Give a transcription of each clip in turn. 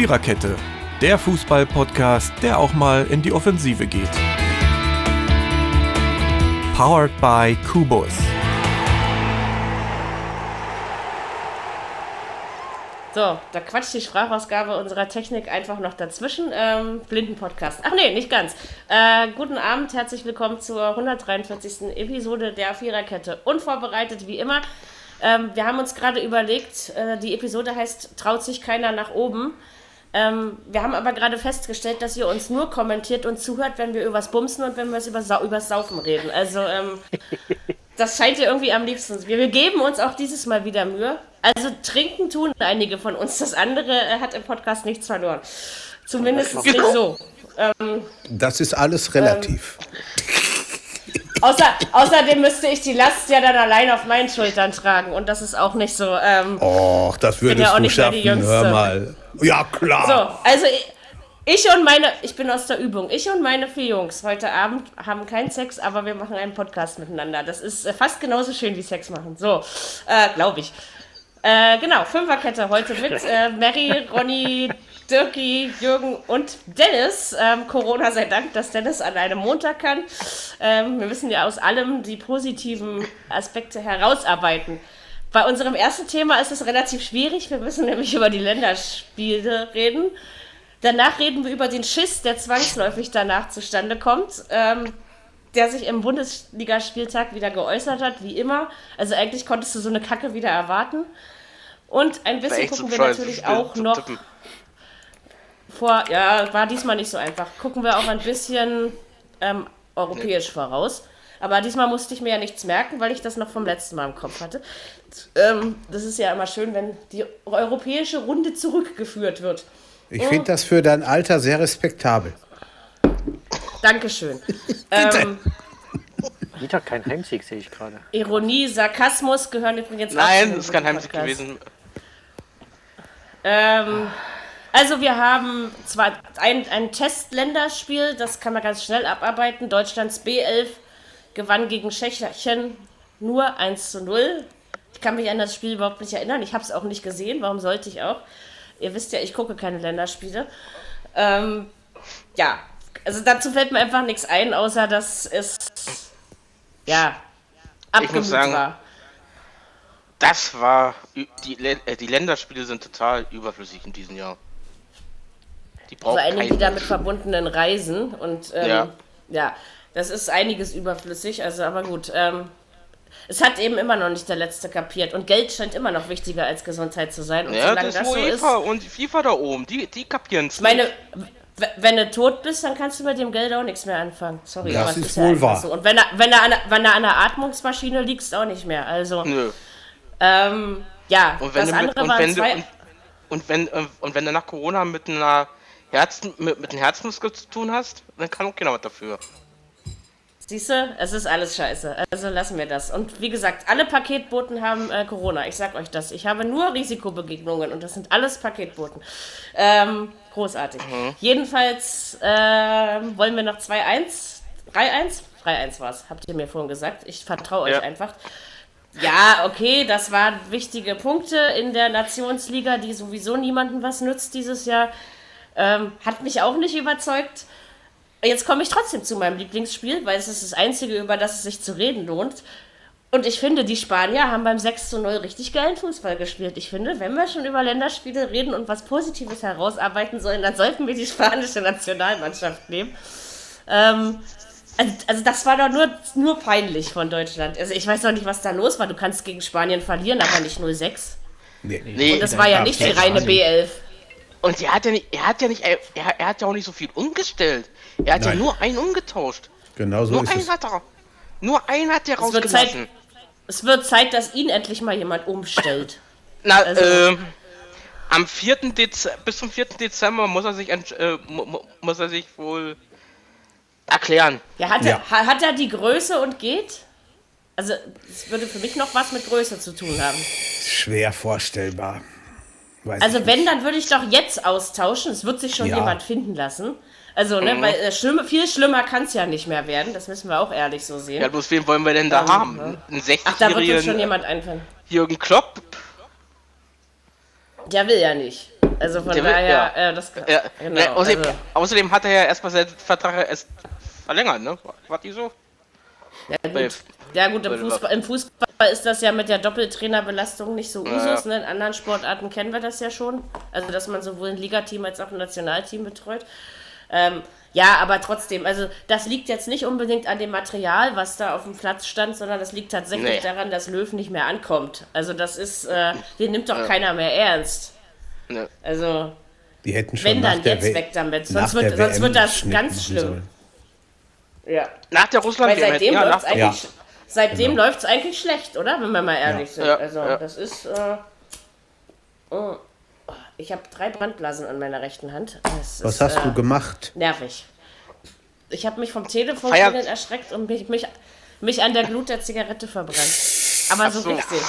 Viererkette, der Fußball-Podcast, der auch mal in die Offensive geht. Powered by Kubus. So, da quatscht die Sprachausgabe unserer Technik einfach noch dazwischen. Ähm, Blinden-Podcast. Ach nee, nicht ganz. Äh, guten Abend, herzlich willkommen zur 143. Episode der Viererkette. Unvorbereitet wie immer. Ähm, wir haben uns gerade überlegt, äh, die Episode heißt Traut sich keiner nach oben. Ähm, wir haben aber gerade festgestellt, dass ihr uns nur kommentiert und zuhört, wenn wir übers Bumsen und wenn wir über Sa übers Saufen reden. Also, ähm, das scheint ihr irgendwie am liebsten. Wir, wir geben uns auch dieses Mal wieder Mühe. Also, trinken tun einige von uns. Das andere äh, hat im Podcast nichts verloren. Zumindest nicht so. Ähm, das ist alles relativ. Außer, außerdem müsste ich die Last ja dann allein auf meinen Schultern tragen und das ist auch nicht so. Ähm, Och, das würdest ja du schaffen, hör mal. Ja, klar. So, also ich, ich, und meine, ich bin aus der Übung, ich und meine vier Jungs heute Abend haben keinen Sex, aber wir machen einen Podcast miteinander. Das ist äh, fast genauso schön wie Sex machen. So, äh, glaube ich. Äh, genau, Fünferkette heute mit äh, Mary, Ronny, Dirki, Jürgen und Dennis. Ähm, Corona sei Dank, dass Dennis an einem Montag kann. Ähm, wir müssen ja aus allem die positiven Aspekte herausarbeiten. Bei unserem ersten Thema ist es relativ schwierig. Wir müssen nämlich über die Länderspiele reden. Danach reden wir über den Schiss, der zwangsläufig danach zustande kommt. Ähm, der sich im Bundesligaspieltag wieder geäußert hat, wie immer. Also eigentlich konntest du so eine Kacke wieder erwarten. Und ein bisschen gucken wir natürlich auch noch vor, ja, war diesmal nicht so einfach. Gucken wir auch ein bisschen ähm, europäisch voraus. Aber diesmal musste ich mir ja nichts merken, weil ich das noch vom letzten Mal im Kopf hatte. Ähm, das ist ja immer schön, wenn die europäische Runde zurückgeführt wird. Ich finde das für dein Alter sehr respektabel. Dankeschön. ähm, Wieder kein Heimsieg, sehe ich gerade. Ironie, Sarkasmus gehören übrigens Nein, das ist kein Heimsieg gewesen. Ähm, also wir haben zwar ein, ein Testländerspiel, das kann man ganz schnell abarbeiten. Deutschlands B11 gewann gegen Tschechien nur 1 zu 0. Ich kann mich an das Spiel überhaupt nicht erinnern. Ich habe es auch nicht gesehen. Warum sollte ich auch? Ihr wisst ja, ich gucke keine Länderspiele. Ähm, ja, also dazu fällt mir einfach nichts ein, außer dass es ja abgemut sagen, war. Das war die, äh, die Länderspiele sind total überflüssig in diesem Jahr. Die brauchen Vor allem die damit verbundenen Reisen und ähm, ja. ja, das ist einiges überflüssig. Also aber gut. Ähm, es hat eben immer noch nicht der Letzte kapiert. Und Geld scheint immer noch wichtiger als Gesundheit zu sein. Und ja, das, das UEFA so ist, und FIFA da oben, die, die kapieren es. Meine, wenn du tot bist, dann kannst du mit dem Geld auch nichts mehr anfangen. Sorry, das ist, ist wohl ja wahr. So. Und wenn du, wenn, du an, wenn du an der Atmungsmaschine liegst, auch nicht mehr. Also, Nö. Ähm, ja, und wenn das andere mit, und wenn zwei... Du, und, und, wenn, und wenn du nach Corona mit einer Herz, mit, mit einem Herzmuskel zu tun hast, dann kann auch keiner was dafür. Siehst du, es ist alles scheiße. Also lassen wir das. Und wie gesagt, alle Paketboten haben äh, Corona. Ich sag euch das. Ich habe nur Risikobegegnungen und das sind alles Paketboten. Ähm, großartig. Mhm. Jedenfalls äh, wollen wir noch 2-1, 3-1? 3-1 war es, habt ihr mir vorhin gesagt. Ich vertraue ja. euch einfach. Ja, okay, das waren wichtige Punkte in der Nationsliga, die sowieso niemandem was nützt dieses Jahr. Ähm, hat mich auch nicht überzeugt. Jetzt komme ich trotzdem zu meinem Lieblingsspiel, weil es ist das einzige, über das es sich zu reden lohnt. Und ich finde, die Spanier haben beim 6 zu 0 richtig geilen Fußball gespielt. Ich finde, wenn wir schon über Länderspiele reden und was Positives herausarbeiten sollen, dann sollten wir die spanische Nationalmannschaft nehmen. Ähm, also, also, das war doch nur, nur peinlich von Deutschland. Also ich weiß auch nicht, was da los war. Du kannst gegen Spanien verlieren, aber nicht 0-6. Nee, nee, und das war ja nicht die reine B11. Und er hat ja nicht, er hat ja nicht, er, er hat ja auch nicht so viel umgestellt. Er hat Nein. ja nur einen umgetauscht. Genau so nur ist einen es. Hat er, nur einen hat er es rausgelassen. Wird Zeit, es wird Zeit, dass ihn endlich mal jemand umstellt. Na, also, äh, am 4. Dez bis zum 4. Dezember muss er sich, äh, muss er sich wohl erklären. Ja, hat, ja. Er, hat er die Größe und geht? Also, es würde für mich noch was mit Größe zu tun haben. Schwer vorstellbar. Weiß also, wenn, dann würde ich doch jetzt austauschen. Es wird sich schon ja. jemand finden lassen. Also, ne, mhm. weil äh, schlimm, viel schlimmer kann es ja nicht mehr werden. Das müssen wir auch ehrlich so sehen. Ja, bloß wen wollen wir denn da ähm, haben? Ne? Einen 60 Ach, da wird uns schon jemand einfallen. Jürgen Klopp? Der will ja nicht. Also von der daher, ja. äh, das ja. genau, ja, außerdem, also. außerdem, hat er ja erstmal seinen Vertrag erst verlängert, ne? War die so? Ja gut, ja, gut im, Fußball, im, Fußball, ist das ja mit der Doppeltrainerbelastung nicht so Usus. Ne? In anderen Sportarten kennen wir das ja schon. Also, dass man sowohl ein Ligateam als auch ein Nationalteam betreut. Ähm, ja, aber trotzdem, also das liegt jetzt nicht unbedingt an dem Material, was da auf dem Platz stand, sondern das liegt tatsächlich nee. daran, dass Löw nicht mehr ankommt. Also das ist, äh, den nimmt doch ja. keiner mehr ernst. Nee. Also, die hätten schon wenn dann jetzt weg damit, sonst wird, sonst wird das ganz schlimm. Sollen. Ja. Nach der russland Weil seitdem ja, läuft es eigentlich, ja. seitdem genau. läuft's eigentlich schlecht, oder? Wenn wir mal ehrlich ja. sind. Also das ist. Äh, oh. Ich habe drei Brandblasen an meiner rechten Hand. Das Was ist, hast äh, du gemacht? Nervig. Ich habe mich vom Telefon erschreckt und mich, mich, mich an der Glut der Zigarette verbrannt. Aber so, so. richtig.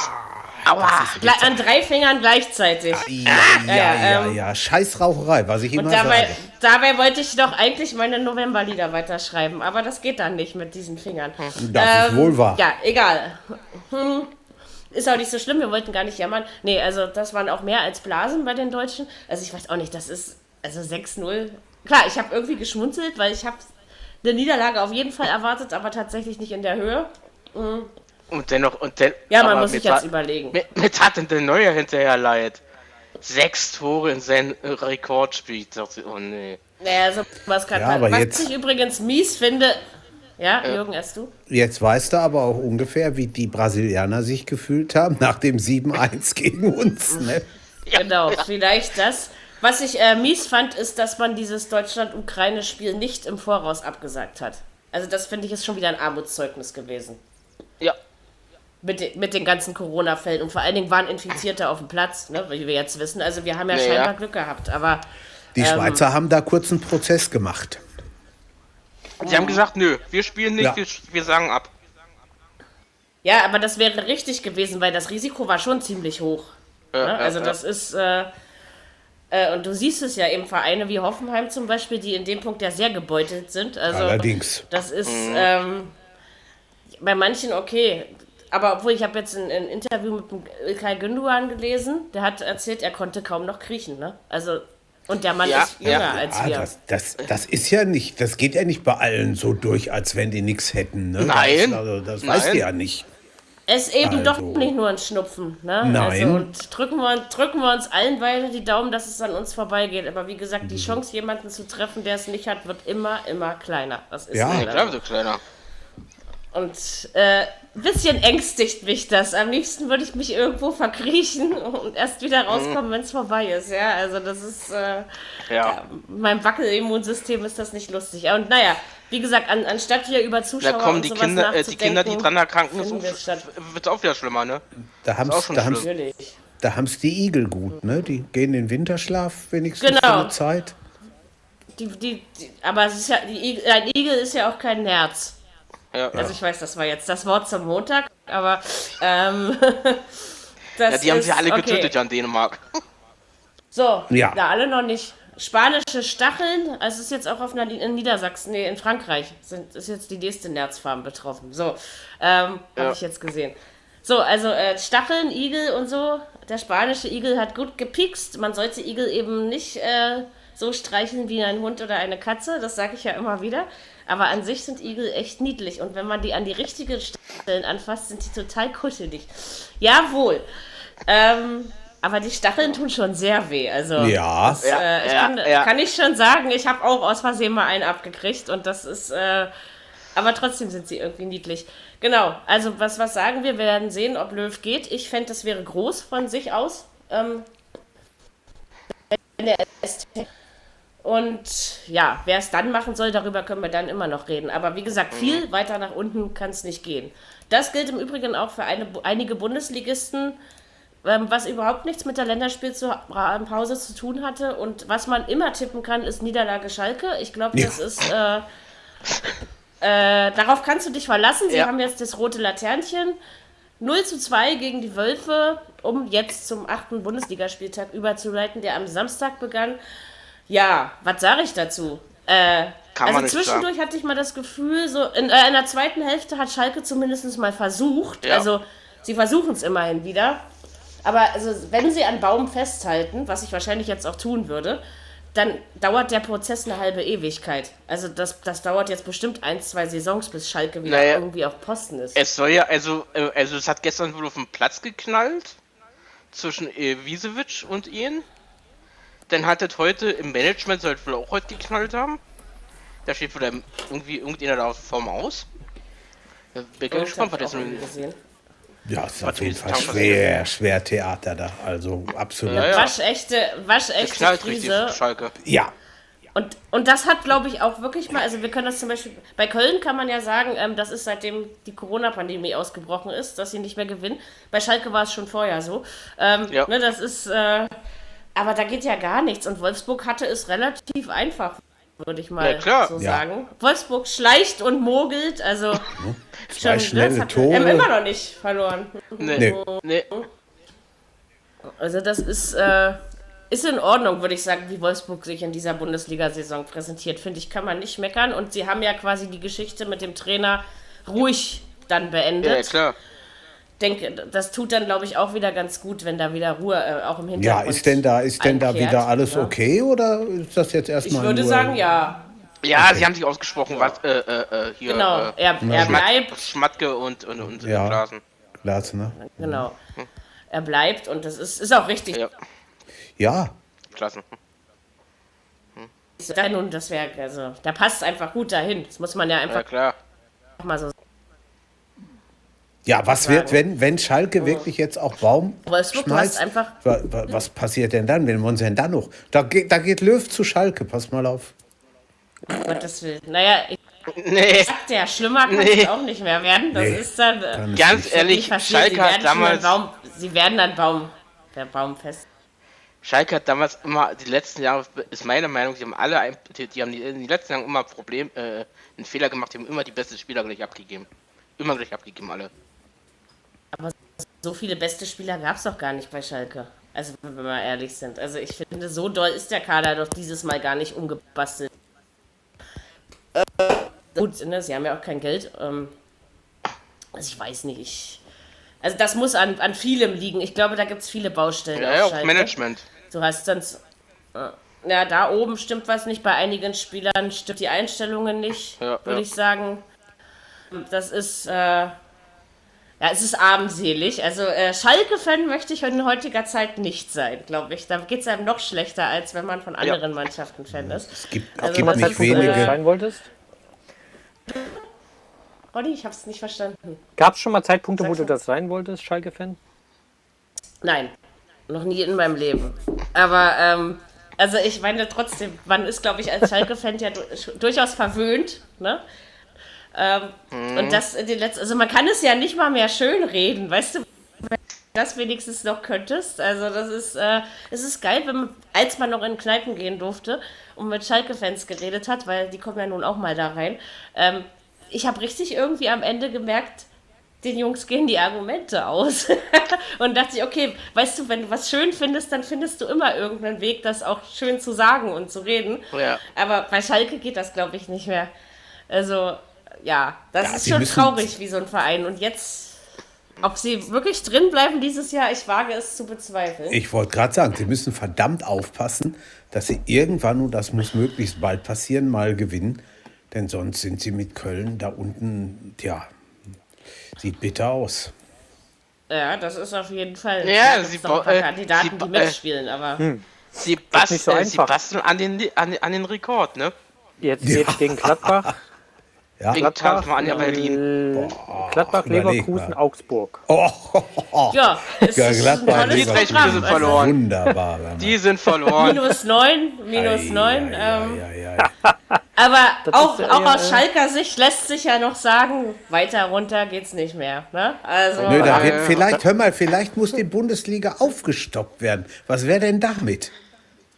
Aua. An drei Fingern gleichzeitig. Ja, ja, ja, ja, ähm, ja. Scheißraucherei, was ich immer und dabei, sage. Dabei wollte ich doch eigentlich meine Novemberlieder weiterschreiben, aber das geht dann nicht mit diesen Fingern. Das ähm, ist wohl wahr. Ja, egal. Hm. Ist auch nicht so schlimm, wir wollten gar nicht jammern. Nee, also das waren auch mehr als Blasen bei den Deutschen. Also ich weiß auch nicht, das ist also 6-0. Klar, ich habe irgendwie geschmunzelt, weil ich habe eine Niederlage auf jeden Fall erwartet, aber tatsächlich nicht in der Höhe. Mhm. Und dennoch, und den, Ja, man muss sich jetzt überlegen. Mit, mit hat denn der Neue hinterher leid? Sechs Tore in sein Rekordspiel. Oh nee. Naja, so was kann ja, man. Was jetzt... ich übrigens mies finde, ja, ja, Jürgen, erst du? Jetzt weißt du aber auch ungefähr, wie die Brasilianer sich gefühlt haben nach dem 7-1 gegen uns. Ne? Genau, vielleicht das. Was ich äh, mies fand, ist, dass man dieses Deutschland-Ukraine-Spiel nicht im Voraus abgesagt hat. Also das finde ich ist schon wieder ein Armutszeugnis gewesen. Ja. Mit, de mit den ganzen Corona-Fällen. Und vor allen Dingen waren Infizierte auf dem Platz, ne, wie wir jetzt wissen. Also wir haben ja nee, scheinbar ja. Glück gehabt. Aber die Schweizer ähm, haben da kurz einen Prozess gemacht. Die haben gesagt, nö, wir spielen nicht, ja. wir, wir sagen ab. Ja, aber das wäre richtig gewesen, weil das Risiko war schon ziemlich hoch. Ja, ne? Also ja, das ist, äh, äh, und du siehst es ja eben Vereine wie Hoffenheim zum Beispiel, die in dem Punkt ja sehr gebeutelt sind. Also Allerdings. Das ist mhm. ähm, bei manchen okay. Aber obwohl ich habe jetzt ein, ein, Interview mit Ilkay Günduan gelesen, der hat erzählt, er konnte kaum noch kriechen. Ne? Also und der Mann ja, ist jünger ja. als wir. Das, das, das, ist ja nicht, das geht ja nicht bei allen so durch, als wenn die nichts hätten. Ne? Nein. Das, also, das weißt du ja nicht. Es ist eben also. doch nicht nur ein Schnupfen. Ne? Nein. Also, und drücken wir, drücken wir uns allen beide die Daumen, dass es an uns vorbeigeht. Aber wie gesagt, die mhm. Chance, jemanden zu treffen, der es nicht hat, wird immer, immer kleiner. Das ist ja, klar wird kleiner. Und äh, ein bisschen ängstigt mich das. Am liebsten würde ich mich irgendwo verkriechen und erst wieder rauskommen, mhm. wenn es vorbei ist. Ja, also das ist. Äh, ja. ja. Meinem Wackelimmunsystem ist das nicht lustig. Und naja, wie gesagt, an, anstatt hier über Zuschauer. Da kommen die Kinder, äh, die Kinder, die dran erkranken, wird es auch wieder schlimmer, ne? Da haben es da haben's, da haben's die Igel gut, ne? Die gehen in den Winterschlaf wenigstens genau. für eine Zeit. Die, die, die, aber es ist ja, die, ein Igel ist ja auch kein Nerz. Ja. Also ich weiß, das war jetzt das Wort zum Montag, aber ähm, ja, die haben sie alle okay. getötet ja in Dänemark. So, ja. da alle noch nicht. Spanische Stacheln, also es ist jetzt auch auf einer, in Niedersachsen, nee, in Frankreich sind, ist jetzt die nächste Nerzfarm betroffen. So, ähm, ja. habe ich jetzt gesehen. So, also äh, Stacheln, Igel und so. Der spanische Igel hat gut gepikst. Man sollte Igel eben nicht äh, so streicheln wie ein Hund oder eine Katze. Das sage ich ja immer wieder. Aber an sich sind Igel echt niedlich. Und wenn man die an die richtigen Stellen anfasst, sind die total kuschelig. Jawohl. Ähm, aber die Stacheln tun schon sehr weh. Also, ja. Das, äh, ich ja, kann, ja. kann, ich schon sagen, ich habe auch aus Versehen mal einen abgekriegt. Und das ist. Äh, aber trotzdem sind sie irgendwie niedlich. Genau, also was, was sagen wir? Wir werden sehen, ob Löw geht. Ich fände, das wäre groß von sich aus. Ähm, wenn der und ja, wer es dann machen soll, darüber können wir dann immer noch reden. Aber wie gesagt, viel mhm. weiter nach unten kann es nicht gehen. Das gilt im Übrigen auch für eine, einige Bundesligisten, ähm, was überhaupt nichts mit der Länderspielpause zu tun hatte. Und was man immer tippen kann, ist Niederlage Schalke. Ich glaube, das ja. ist. Äh, äh, darauf kannst du dich verlassen. Sie ja. haben jetzt das rote Laternchen. 0 zu 2 gegen die Wölfe, um jetzt zum achten Bundesligaspieltag überzuleiten, der am Samstag begann. Ja, was sage ich dazu? Äh, also zwischendurch sagen. hatte ich mal das Gefühl, so in, äh, in der zweiten Hälfte hat Schalke zumindest mal versucht. Ja. Also sie versuchen es immerhin wieder. Aber also, wenn sie an Baum festhalten, was ich wahrscheinlich jetzt auch tun würde, dann dauert der Prozess eine halbe Ewigkeit. Also das, das dauert jetzt bestimmt ein, zwei Saisons, bis Schalke wieder Naja. irgendwie auf Posten ist. Es soll ja, also, äh, also es hat gestern wohl auf den Platz geknallt zwischen äh, Wiesewitsch und ihn. Dann hat es heute im Management soll es wohl auch heute geknallt haben. Da steht wohl irgendwie irgendjemand da vorm Aus. Da bin ich gespannt, was das gesehen. Ja, ist Was auf jeden ist Fall schwer, schwer Theater da. Also absolut. Ja, ja. Waschechte, waschechte richtig, Krise. Schalke. Ja, Und, und das hat, glaube ich, auch wirklich mal, also wir können das zum Beispiel, bei Köln kann man ja sagen, ähm, das ist seitdem die Corona-Pandemie ausgebrochen ist, dass sie nicht mehr gewinnen. Bei Schalke war es schon vorher so. Ähm, Ja. ne, das ist, äh, aber da geht ja gar nichts. Und Wolfsburg hatte es relativ einfach, würde ich mal Ja, klar. so Ja. sagen. Wolfsburg schleicht und mogelt, also zwei schnelle das hat Tore. ähm, immer noch nicht verloren. Nee. Nee. Nee. Also das ist, äh, ist in Ordnung, würde ich sagen, wie Wolfsburg sich in dieser Bundesliga-Saison präsentiert. Finde ich, kann man nicht meckern. Und sie haben ja quasi die Geschichte mit dem Trainer ruhig dann Ja, beendet. klar. Denke, das tut dann, glaube ich, auch wieder ganz gut, wenn da wieder Ruhe äh, auch im ja, Hintergrund ist denn da, ist denn da wieder alles ne? okay oder ist das jetzt erstmal Ich würde nur sagen, ja. Ja, sie haben sich ausgesprochen, was äh, äh, äh, hier Genau. äh, Er, er bleibt. Schmatke und, und, und Ja. äh, Blasen. Glas, ne? Genau. Er bleibt und das ist, ist auch richtig. Ja, Ja, klasse. Da nun, das wäre, also, da passt einfach gut dahin. Das muss man ja Ja, einfach klar. mal so ja, was wird, wenn, wenn Schalke wirklich jetzt auch Baum Wolfsburg, schmeißt? einfach- wa, wa, was passiert denn dann? Wenn wir uns denn dann noch? Da geht, da geht Löw zu Schalke, pass mal auf. um Gottes Willen. Naja, ich Nee, sagte ja, schlimmer kann Nee. es auch nicht mehr werden. Das Nee. ist dann. Äh, ganz ich ehrlich, Schalke sie hat damals, Baum, sie werden dann Baum, der Baum fest. Schalke hat damals immer, die letzten Jahre, ist meine Meinung, die haben alle, ein, die, die haben die, in den letzten Jahren immer ein Problem, äh, einen Fehler gemacht, die haben immer die besten Spieler gleich abgegeben. Immer gleich abgegeben, alle. So viele beste Spieler gab es doch gar nicht bei Schalke. Also, wenn wir mal ehrlich sind. Also, ich finde, so doll ist der Kader doch dieses Mal gar nicht umgebastelt. Äh, gut, ne, sie haben ja auch kein Geld. Ähm, also, ich weiß nicht. Ich, also, das muss an, an vielem liegen. Ich glaube, da gibt es viele Baustellen. Ja, ja, auch. Management. Du hast dann. äh, Ja, da oben stimmt was nicht. Bei einigen Spielern stimmt die Einstellungen nicht, Ja, würde ja. ich sagen. Das ist. Äh, ja, es ist armselig. Also, äh, Schalke-Fan möchte ich in heutiger Zeit nicht sein, glaube ich. Da geht es einem noch schlechter, als wenn man von anderen Mannschaften Fan ist. Es gibt, Also gibt nicht ist, Zeitpunkt, wo du das wenige. sein wolltest? Ronny, ich habe es nicht verstanden. Gab es schon mal Zeitpunkte, wo Sag's du mal. das sein wolltest, Schalke-Fan? Nein, noch nie in meinem Leben. Aber, ähm, also ich meine trotzdem, man ist, glaube ich, als Schalke-Fan ja du durchaus verwöhnt, ne? Ähm, Und das in den letzten, also man kann es ja nicht mal mehr schön reden, weißt du, wenn du das wenigstens noch könntest. Also das ist, äh, es ist geil, wenn man, als man noch in Kneipen gehen durfte und mit Schalke-Fans geredet hat, weil die kommen ja nun auch mal da rein. Ähm, ich habe richtig irgendwie am Ende gemerkt, den Jungs gehen die Argumente aus. und dachte ich, okay, weißt du, wenn du was schön findest, dann findest du immer irgendeinen Weg, das auch schön zu sagen und zu reden. Ja. Aber bei Schalke geht das, glaube ich, nicht mehr. Also, ja, das Ja, ist sie schon traurig, wie so ein Verein. Und jetzt, ob sie wirklich drin bleiben dieses Jahr, ich wage es zu bezweifeln. Ich wollte gerade sagen, sie müssen verdammt aufpassen, dass sie irgendwann, und das muss möglichst bald passieren, mal gewinnen. Denn sonst sind sie mit Köln da unten, ja, sieht bitter aus. ja, das ist auf jeden Fall. Ja, sie noch ein bau- paar äh, Kandidaten, sie die äh, mitspielen, aber. Sie, nicht basteln, so sie basteln an den, an, den- an den Rekord, ne? Jetzt, jetzt gegen Gladbach. Ja. Gladbach, Anja Berlin. Äh, Gladbach, überleg Leverkusen, mal. Augsburg. Oh, Ja, es Ja, ist ein Gladbach, drei Spiele Programm. sind verloren. wunderbar. Die sind verloren. minus 9, minus 9. Ja, ähm, ja, ja, ja. Aber auch, ist ja auch eher, aus äh, Schalker Sicht lässt sich ja noch sagen, weiter runter geht's nicht mehr. Ne? Also, Nö, da Ja, ja. vielleicht, hör mal, vielleicht muss die Bundesliga aufgestockt werden. Was wäre denn damit?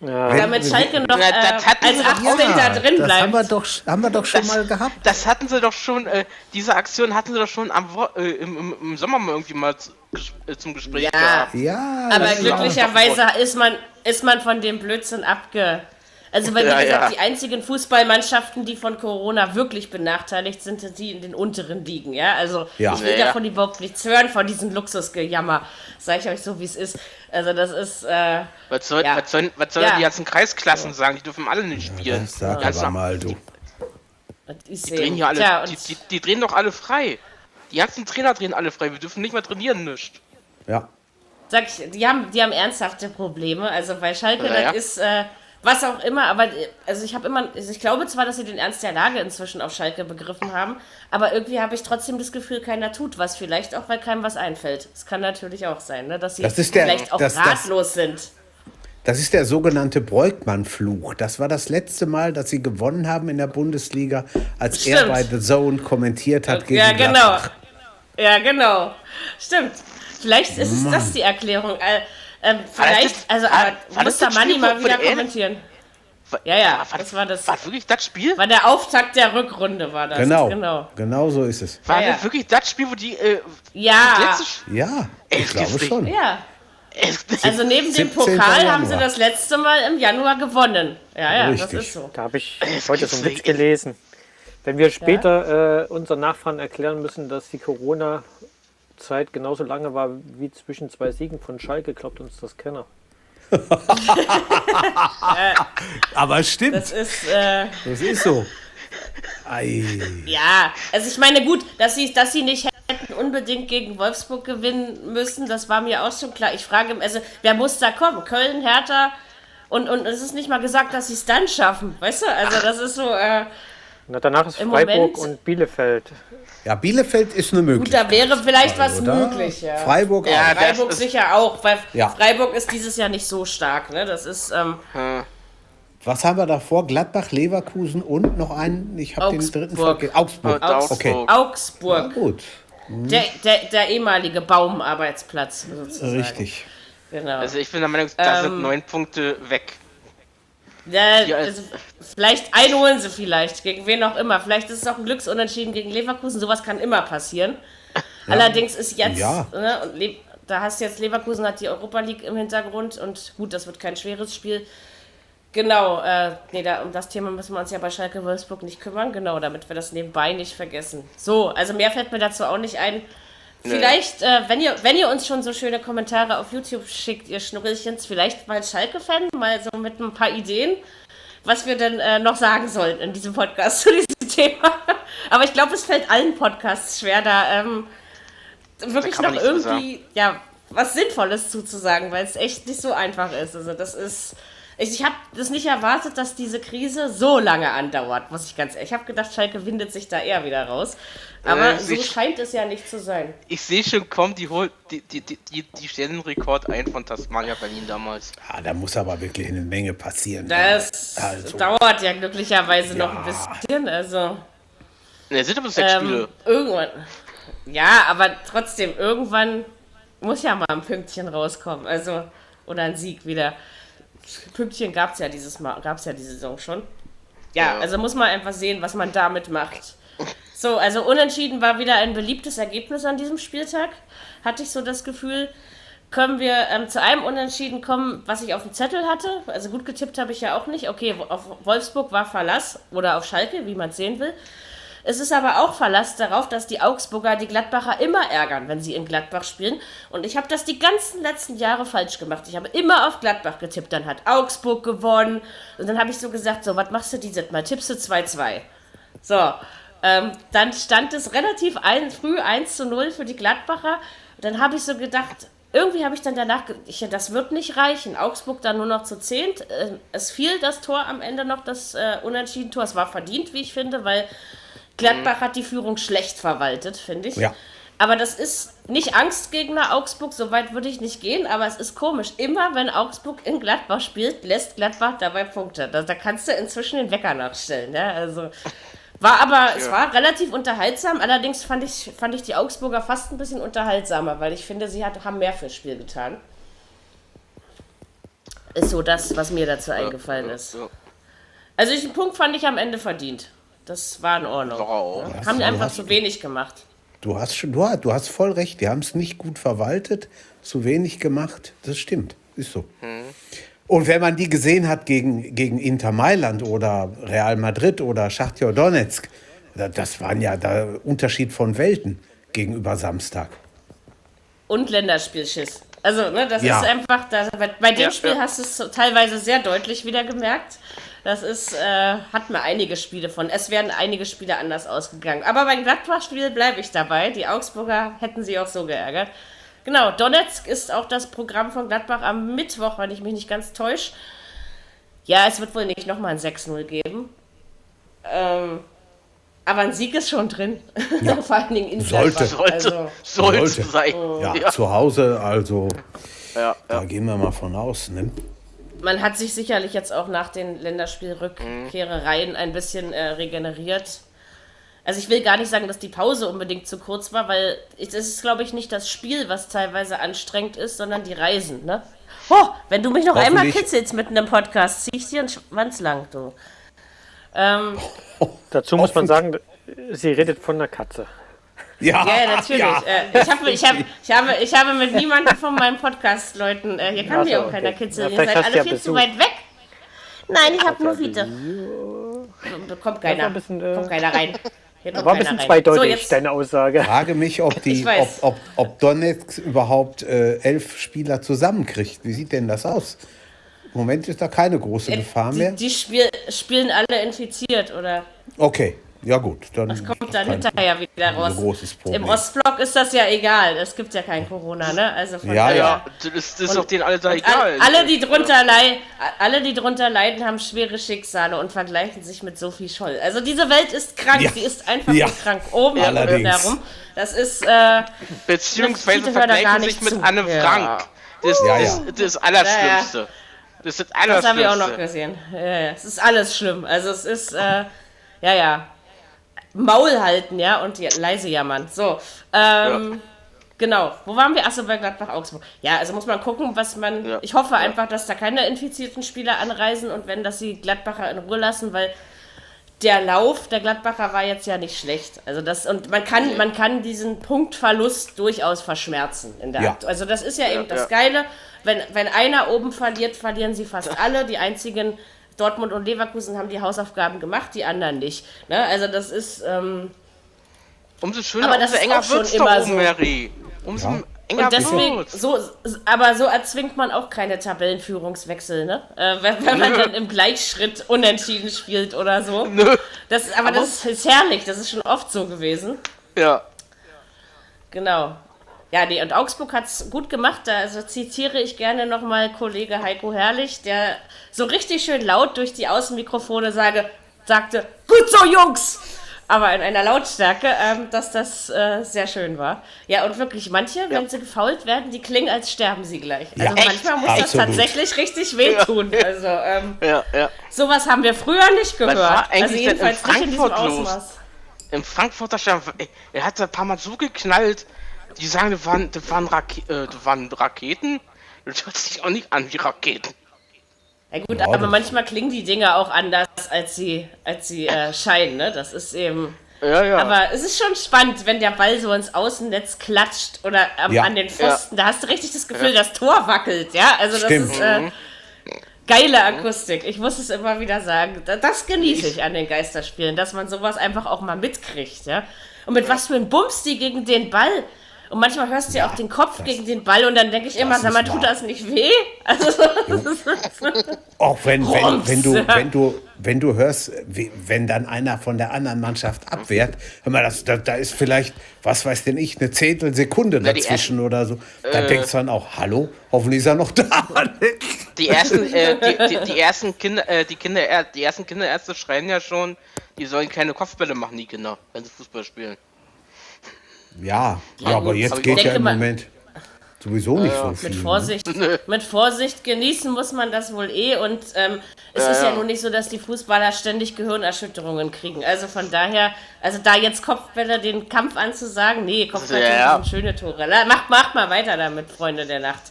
Damit Schalke noch Na, äh, als sie doch 18. auch. drin das haben wir bleibt. doch, haben wir doch schon Das- mal gehabt. Das hatten sie doch schon, äh, diese Aktion hatten sie doch schon am Wo äh, im, im, im Sommer mal irgendwie mal zu, äh, zum Gespräch Ja. gehabt. Ja, Aber glücklicherweise ist man, ist man von dem Blödsinn abge, Also, weil, wie Ja, gesagt, ja. die einzigen Fußballmannschaften, die von Corona wirklich benachteiligt sind, sind die in den unteren Ligen, ja? Also, Ja. ich will Ja, ja. davon überhaupt nichts hören, von diesem Luxusgejammer. Sag ich euch so, wie es ist. Also, das ist, äh, Was soll, Ja. was sollen, was sollen Ja. die ganzen Kreisklassen sagen? Die dürfen alle nicht spielen. Sag Die ganzen- aber mal, du. ist Die drehen hier alle, Tja, die, die, die drehen doch alle frei. Die ganzen Trainer drehen alle frei. Wir dürfen nicht mehr trainieren, nicht. Ja. sag ich, die haben, die haben ernsthafte Probleme. Also, bei Schalke, Ja, ja. das ist, äh, was auch immer, aber, äh, also ich habe immer, also ich glaube zwar, dass sie den Ernst der Lage inzwischen auf Schalke begriffen haben, aber irgendwie habe ich trotzdem das Gefühl, keiner tut was. Vielleicht auch, weil keinem was einfällt. Das kann natürlich auch sein, ne? dass sie Das der- vielleicht auch das- das- ratlos sind. Das ist der sogenannte Breukmann-Fluch. Das war das letzte Mal, dass sie gewonnen haben in der Bundesliga, als er Stimmt. bei The Zone kommentiert hat gegen Ja, genau. Gladbach. Ja, genau. Stimmt. Vielleicht ist es das die Erklärung. Äh, ähm, vielleicht, das- also, aber war muss das der das Money Spiel mal wieder kommentieren. War- Ja, ja, war, das war das. War wirklich das Spiel? War der Auftakt der Rückrunde, war das. Genau. Genau. genau so ist es. War Ja, ja. das wirklich das Spiel, wo die. Äh, Ja. das letzte, Ja, ich Echt glaube schon. Ja. Also neben dem 17. Pokal haben sie das letzte Mal im Januar gewonnen. Ja, ja, das Richtig. ist so. Da habe ich heute so einen Witz gelesen. Wenn wir später äh, unseren Nachfahren erklären müssen, dass die Corona-Zeit genauso lange war wie zwischen zwei Siegen von Schalke, glaubt uns das keiner. Aber es stimmt, Das ist, äh, das ist so. Ei. ja, also ich meine, gut, dass sie, dass sie nicht hätten unbedingt gegen Wolfsburg gewinnen müssen, das war mir auch schon klar. Ich frage, also, wer muss da kommen? Köln, Hertha? Und, und es ist nicht mal gesagt, dass sie es dann schaffen, weißt du? Also, das ist so, äh, Na, danach ist Freiburg Moment- und Bielefeld. Ja, Bielefeld ist eine gut, Möglichkeit. da wäre vielleicht was oder? möglich, ja. Freiburg Ja, auch. das Freiburg ist- sicher auch, weil Ja. Freiburg ist dieses Jahr nicht so stark, ne? Das ist, ähm, Was haben wir davor? Gladbach, Leverkusen und noch einen, ich habe den dritten Augsburg. vergessen. Augsburg. Und Okay, Augsburg. ja, Augsburg. gut, Der, der, der ehemalige Baumarbeitsplatz, sozusagen. richtig. Genau. also ich bin der Meinung, da Ähm, sind neun Punkte weg. Ja, Ja, also, vielleicht einholen sie vielleicht, gegen wen auch immer. Vielleicht ist es auch ein Glücksunentschieden gegen Leverkusen, sowas kann immer passieren. Allerdings ist jetzt, Ja. ne, da hast jetzt Leverkusen hat die Europa League im Hintergrund und gut, das wird kein schweres Spiel. Genau, äh, nee, da, um das Thema müssen wir uns ja bei Schalke Wolfsburg nicht kümmern, genau, damit wir das nebenbei nicht vergessen. So, also mehr fällt mir dazu auch nicht ein. Vielleicht, äh, wenn, ihr, wenn ihr uns schon so schöne Kommentare auf YouTube schickt, ihr Schnurrelchens, vielleicht mal Schalke-Fan, mal so mit ein paar Ideen, was wir denn äh, noch sagen sollen in diesem Podcast zu diesem Thema. Aber ich glaube, es fällt allen Podcasts schwer, da ähm, wirklich man noch irgendwie ja, was Sinnvolles zuzusagen, weil es echt nicht so einfach ist. Also das ist. Ich, ich habe das nicht erwartet, dass diese Krise so lange andauert, muss ich ganz ehrlich. Ich habe gedacht, Schalke windet sich da eher wieder raus. Aber Äh, so ich- scheint es ja nicht zu sein. Ich sehe schon, komm, die holt die, die, die, die, stellen den Rekord ein von Tasmania Berlin damals. Ja, da muss aber wirklich eine Menge passieren. Das Also. dauert ja glücklicherweise noch Ja. ein bisschen. Also Ne, sind aber sechs ähm, Spiele. irgendwann. Ja, aber trotzdem, irgendwann muss ja mal ein Pünktchen rauskommen. Also, oder ein Sieg wieder. Pünktchen gab es ja dieses Mal, gab es ja diese Saison schon. Ja, Ja. also muss man einfach sehen, was man damit macht. So, also unentschieden war wieder ein beliebtes Ergebnis an diesem Spieltag. Hatte ich so das Gefühl. Können wir ähm, zu einem Unentschieden kommen, was ich auf dem Zettel hatte? Also gut getippt habe ich ja auch nicht. Okay, auf Wolfsburg war Verlass oder auf Schalke, wie man es sehen will. Es ist aber auch Verlass darauf, dass die Augsburger die Gladbacher immer ärgern, wenn sie in Gladbach spielen. Und ich habe das die ganzen letzten Jahre falsch gemacht. Ich habe immer auf Gladbach getippt. Dann hat Augsburg gewonnen. Und dann habe ich so gesagt, so, was machst du dieses Mal? Tippst du 2-2. So, ähm, dann stand es relativ ein, früh 1 zu 0 für die Gladbacher. Dann habe ich so gedacht, irgendwie habe ich dann danach, ich, das wird nicht reichen. Augsburg dann nur noch zu 10. Äh, es fiel das Tor am Ende noch, das äh, Unentschieden-Tor. Es war verdient, wie ich finde, weil Gladbach hat die Führung schlecht verwaltet, finde ich. Ja. Aber das ist nicht Angstgegner Augsburg, so weit würde ich nicht gehen, aber es ist komisch. Immer wenn Augsburg in Gladbach spielt, lässt Gladbach dabei Punkte. Da, da kannst du inzwischen den Wecker nachstellen. Ja? Also, war aber, es war relativ unterhaltsam. Allerdings fand ich, fand ich die Augsburger fast ein bisschen unterhaltsamer, weil ich finde, sie hat, haben mehr fürs Spiel getan. Ist so das, was mir dazu eingefallen ist. So. Also, ich, den Punkt fand ich am Ende verdient. Das war in Ordnung. Auch. Ja. Haben die du einfach hast- zu wenig gemacht. Du hast, schon, du, hast, du hast voll recht, die haben es nicht gut verwaltet, zu wenig gemacht. Das stimmt, ist so. Und wenn man die gesehen hat gegen, gegen Inter Mailand oder Real Madrid oder Schachtjor Donetsk, da- das waren ja der Unterschied von Welten gegenüber Samstag. Und Länderspielschiss. Also, ne, das Ja. ist einfach, das, bei, bei dem Ja, Spiel ja. hast du es teilweise sehr deutlich wieder gemerkt. Das ist, äh, hat mir einige Spiele von. Es wären einige Spiele anders ausgegangen. Aber beim Gladbach-Spiel bleibe ich dabei. Die Augsburger hätten sie auch so geärgert. Genau, Donetsk ist auch das Programm von Gladbach am Mittwoch, wenn ich mich nicht ganz täusche. Ja, es wird wohl nicht nochmal ein 6-0 geben. Ähm, aber ein Sieg ist schon drin. Vor allen Dingen in Sollte. Gladbach. Sollte, Also, sollte Sollte. sein. Ja, Ja, zu Hause, also ja, da ja. gehen wir mal von aus. Ne? Man hat sich sicherlich jetzt auch nach den Länderspielrückkehrereien ein bisschen äh, regeneriert. Also ich will gar nicht sagen, dass die Pause unbedingt zu kurz war, weil es ist, glaube ich, nicht das Spiel, was teilweise anstrengend ist, sondern die Reisen, ne? Oh, wenn du mich noch einmal kitzelst mit einem Podcast, zieh ich dir einen Schwanz lang, du. Ähm, Dazu muss man sagen, sie redet von einer Katze. Ja, ja, natürlich. ja. Äh, ich, hab, ich, hab, ich, habe, ich habe mit niemandem von meinen Podcast-Leuten, äh, hier kann Ach mir auch keiner okay. kitzeln, Ja, ihr seid alle ja viel zu Besuch. weit weg. Nein, ich habe nur Fiete. Kommt keiner. ein bisschen, äh, kommt keiner rein. Hier kommt War ein keiner bisschen rein. zweideutig, So, deine Aussage. frage mich, ob, die, ob, ob, ob Donetsk überhaupt äh, elf Spieler zusammenkriegt. Wie sieht denn das aus? Im Moment ist da keine große Gefahr die, mehr. die spiel, spielen alle infiziert, oder? Okay, ja gut. Dann Das kommt ist dann kein- hinterher wieder ein raus. großes Problem. Im Ostblock ist das ja egal. Es gibt ja kein Corona, ne? Also von Ja, daher. Ja, das ist, das ist doch denen alle da egal. All, alle, die drunter leiden, alle, die drunter leiden, haben schwere Schicksale und vergleichen sich mit Sophie Scholl. Also diese Welt ist krank, Ja. sie ist einfach Ja. krank. Oben und darum. Das ist, äh, Beziehungsweise vergleichen sich nicht mit zu. Anne Ja. Frank. Das, Ja, das, das ist das Allerschlimmste. Das ist das das habe ich auch noch gesehen. Ja, ja, es ist alles schlimm. Also es ist, äh, ja, ja. Maul halten, ja, und ja, leise jammern. So, ähm, genau. Wo waren wir? Achso, bei Gladbach-Augsburg. Ja, also muss man gucken, was man. Ja. Ich hoffe einfach, dass da keine infizierten Spieler anreisen und wenn, dass die Gladbacher in Ruhe lassen, weil der Lauf der Gladbacher war jetzt ja nicht schlecht. Also das und man kann man kann diesen Punktverlust durchaus verschmerzen in der Ja. Also das ist ja, eben das ja. Geile, wenn wenn einer oben verliert, verlieren sie fast alle. Die einzigen Dortmund und Leverkusen haben die Hausaufgaben gemacht, die anderen nicht. Ne? Also das ist ähm, Umso schöner, Aber das umso ist enger auch schon wird's doch immer so. Mary. Umso Ja. enger und deswegen wird's. so, aber so erzwingt man auch keine Tabellenführungswechsel, ne? Äh, wenn, wenn man Nö. dann im Gleichschritt unentschieden spielt oder so. Nö. Das, aber, das ist herrlich, das ist schon oft so gewesen. Ja. Genau. Ja, nee, und Augsburg hat es gut gemacht. Da also zitiere ich gerne nochmal Kollege Heiko Herrlich, der so richtig schön laut durch die Außenmikrofone sage, sagte, gut so, Jungs! Aber in einer Lautstärke, ähm, dass das äh, sehr schön war. Ja, und wirklich, manche, wenn sie gefault werden, die klingen, als sterben sie gleich. Also Ja, manchmal muss das absolut. tatsächlich richtig wehtun. Also, ähm, Ja, ja. sowas haben wir früher nicht gehört. war eigentlich also denn in jedenfalls nicht in diesem Frankfurt los? Ausmaß. Im Frankfurter ey, er hat ein paar Mal so geknallt. Die sagen, das waren, das waren, Rake äh, das waren Raketen. Das hört sich auch nicht an wie Raketen. Ja gut, Ja, aber manchmal klingen die Dinge auch anders, als sie, als sie äh, scheinen. Ne? Das ist eben. Ja, ja. Aber es ist schon spannend, wenn der Ball so ins Außennetz klatscht oder ähm, Ja. an den Pfosten. Da hast du richtig das Gefühl, das Tor wackelt. Ja, also das Stimmt. ist äh, geile Akustik. Ich muss es immer wieder sagen. Da- Das genieße ich an den Geisterspielen, dass man sowas einfach auch mal mitkriegt. Ja? Und mit was für ein Bums die gegen den Ball. Und manchmal hörst du ja, auch den Kopf gegen den Ball und dann denke ich immer, sag mal, tut das nicht weh? Also, Auch wenn, wenn, wenn, du, wenn, du, wenn du hörst, wie, wenn dann einer von der anderen Mannschaft abwehrt, hör mal, das, da, da ist vielleicht, was weiß denn ich, eine Zehntelsekunde dazwischen oder so. Da denkst du dann auch, hallo, hoffentlich ist er noch da. Die ersten, äh, die, die, die ersten Kinder, äh, die Kinder, die ersten Kinderärzte schreien ja schon, die sollen keine Kopfbälle machen, die Kinder, wenn sie Fußball spielen. Ja, ja, aber gut, jetzt aber geht ja im Moment sowieso nicht so viel. Mit ne? Vorsicht, mit Vorsicht genießen muss man das wohl eh und ähm, es Ja, ist ja. ja. nun nicht so, dass die Fußballer ständig Gehirnerschütterungen kriegen. Also von daher, also da jetzt Kopfbälle den Kampf anzusagen, nee, Kopfbälle Ja. sind schöne Tore. Macht, macht mal weiter damit, Freunde der Nacht.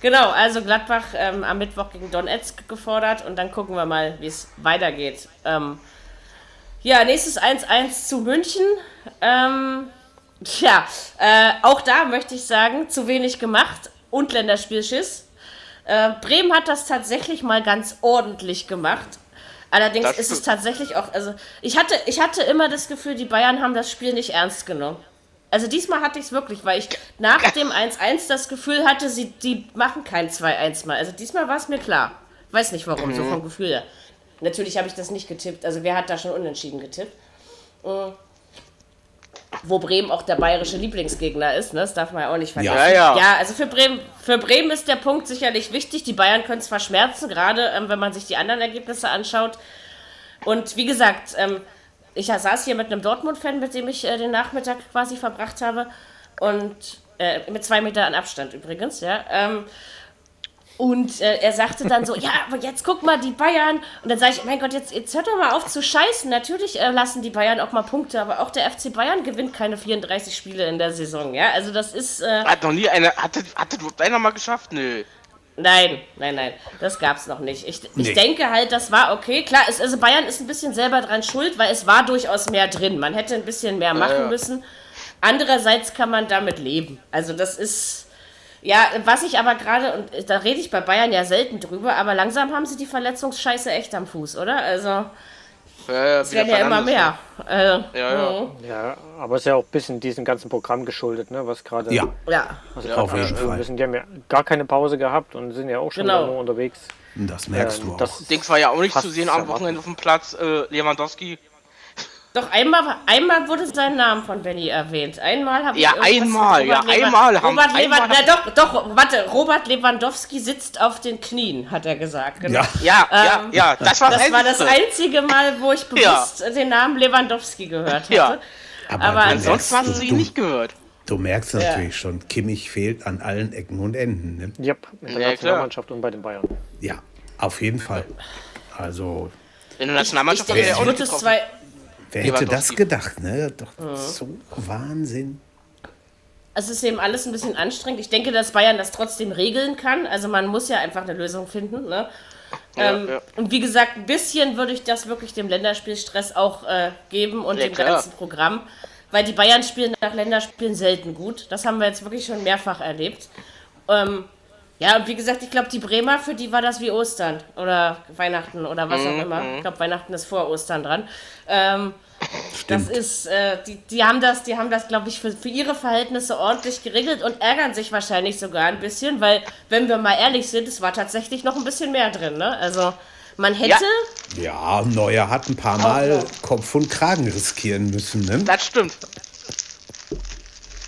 Genau, also Gladbach ähm, am Mittwoch gegen Donetsk gefordert und dann gucken wir mal, wie es weitergeht. Ähm, ja, nächstes 1-1 zu München. Ähm, Tja, äh, auch da möchte ich sagen, zu wenig gemacht und Länderspielschiss. Äh, Bremen hat das tatsächlich mal ganz ordentlich gemacht. Allerdings Das ist es tatsächlich auch, also ich hatte, ich hatte immer das Gefühl, die Bayern haben das Spiel nicht ernst genommen. Also diesmal hatte ich es wirklich, weil ich nach dem 1-1 das Gefühl hatte, sie, die machen kein 2-1 mal. Also diesmal war es mir klar. Weiß nicht warum, so vom Gefühl her. Natürlich habe ich das nicht getippt. Also wer hat da schon unentschieden getippt? Äh, Wo Bremen auch der bayerische Lieblingsgegner ist, ne? das darf man ja auch nicht vergessen. Ja, ja. Ja, also für Bremen, für Bremen ist der Punkt sicherlich wichtig. Die Bayern können es verschmerzen, gerade ähm, wenn man sich die anderen Ergebnisse anschaut. Und wie gesagt, ähm, ich saß hier mit einem Dortmund-Fan, mit dem ich äh, den Nachmittag quasi verbracht habe. Und äh, mit zwei Metern Abstand übrigens, ja. Ähm, und äh, er sagte dann so, ja, aber jetzt guck mal, die Bayern. Und dann sage ich, mein Gott, jetzt, jetzt hört doch mal auf zu scheißen. Natürlich äh, lassen die Bayern auch mal Punkte, aber auch der FC Bayern gewinnt keine 34 Spiele in der Saison, ja. Also das ist, äh, Hat noch nie eine. Hat das, hat das einer mal geschafft? Nö. nein, nein, nein, das gab's noch nicht. Ich, ich Nee. denke halt, das war okay. Klar, es, also Bayern ist ein bisschen selber dran schuld, weil es war durchaus mehr drin. Man hätte ein bisschen mehr machen ja. müssen. Andererseits kann man damit leben. Also das ist... Ja, was ich aber gerade, und da rede ich bei Bayern ja selten drüber, aber langsam haben sie die Verletzungsscheiße echt am Fuß, oder? Also, Ja, ja, es werden ja immer mehr. Äh, Ja, ja. mhm. Ja, aber es ist ja auch ein bisschen diesem ganzen Programm geschuldet, ne? was gerade. Ja, Ja, was Ja, auf jeden. Fall. Wir sind, die haben ja gar keine Pause gehabt und sind ja auch schon Genau. unterwegs. das merkst Ähm, du auch. das ist Dings war ja auch nicht zu sehen am. Wochenende auf dem Platz. Äh, Lewandowski. Doch einmal, einmal wurde sein Name von Benny erwähnt. Einmal habe ich Ja, irgendwas- einmal, ja, Lewan- einmal haben- Robert einmal Lewan, na, doch, doch, warte, Robert Lewandowski sitzt auf den Knien, hat er gesagt. Genau. ja, Ja, ja, Ähm, ja. Das war Das war das Einzige. Mal, wo ich bewusst den Namen Lewandowski gehört hatte. Ja. aber, aber Ansonsten hast du ihn nicht gehört. du merkst natürlich schon, Kimmich fehlt an allen Ecken und Enden. Ne? Yep, in der Ja, Nationalmannschaft und bei den Bayern. Ja, auf jeden Fall. Also, In der Ich, Nationalmannschaft ich hat er denke, ja wer hätte das gedacht? Ne? Doch so Wahnsinn. Es ist eben alles ein bisschen anstrengend. Ich denke, dass Bayern das trotzdem regeln kann. Also man muss ja einfach eine Lösung finden. Ne? Ja, ähm, ja. Und wie gesagt, ein bisschen würde ich das wirklich dem Länderspielstress auch äh, geben und Ja, dem klar. ganzen Programm. Weil die Bayern spielen nach Länderspielen selten gut. Das haben wir jetzt wirklich schon mehrfach erlebt. Ähm, ja, und wie gesagt, ich glaube, die Bremer, für die war das wie Ostern oder Weihnachten oder was Mhm, auch immer. Ich glaube, Weihnachten ist vor Ostern dran. Ähm, das ist, äh, die, die haben das, die haben das, glaube ich, für, für ihre Verhältnisse ordentlich geregelt und ärgern sich wahrscheinlich sogar ein bisschen, weil, wenn wir mal ehrlich sind, es war tatsächlich noch ein bisschen mehr drin, ne? Also, man hätte, Ja, Neuer hat ein paar Mal Kopf und Kragen riskieren müssen. Ne? Das stimmt.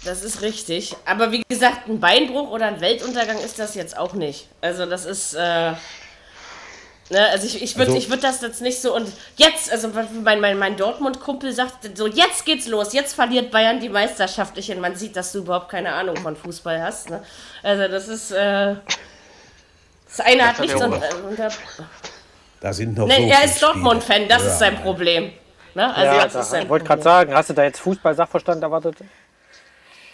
Das ist richtig, aber wie gesagt, ein Beinbruch oder ein Weltuntergang ist das jetzt auch nicht. Also, das ist, äh, Ne, also ich, ich würde Also- ich würd das jetzt nicht so und jetzt, also mein, mein, mein Dortmund-Kumpel sagt so, jetzt geht's los, jetzt verliert Bayern die Meisterschaft. Ich, und man sieht, dass du überhaupt keine Ahnung von Fußball hast. Ne? Also das ist, äh, das eine hat hat nichts er und, auch. äh, und der, Da sind noch ne, so er ist Dortmund-Fan, das Spiele. ist sein Problem. Ne? Also ja, das da, ist sein ich wollte gerade sagen, hast du da jetzt Fußball-Sachverstand erwartet?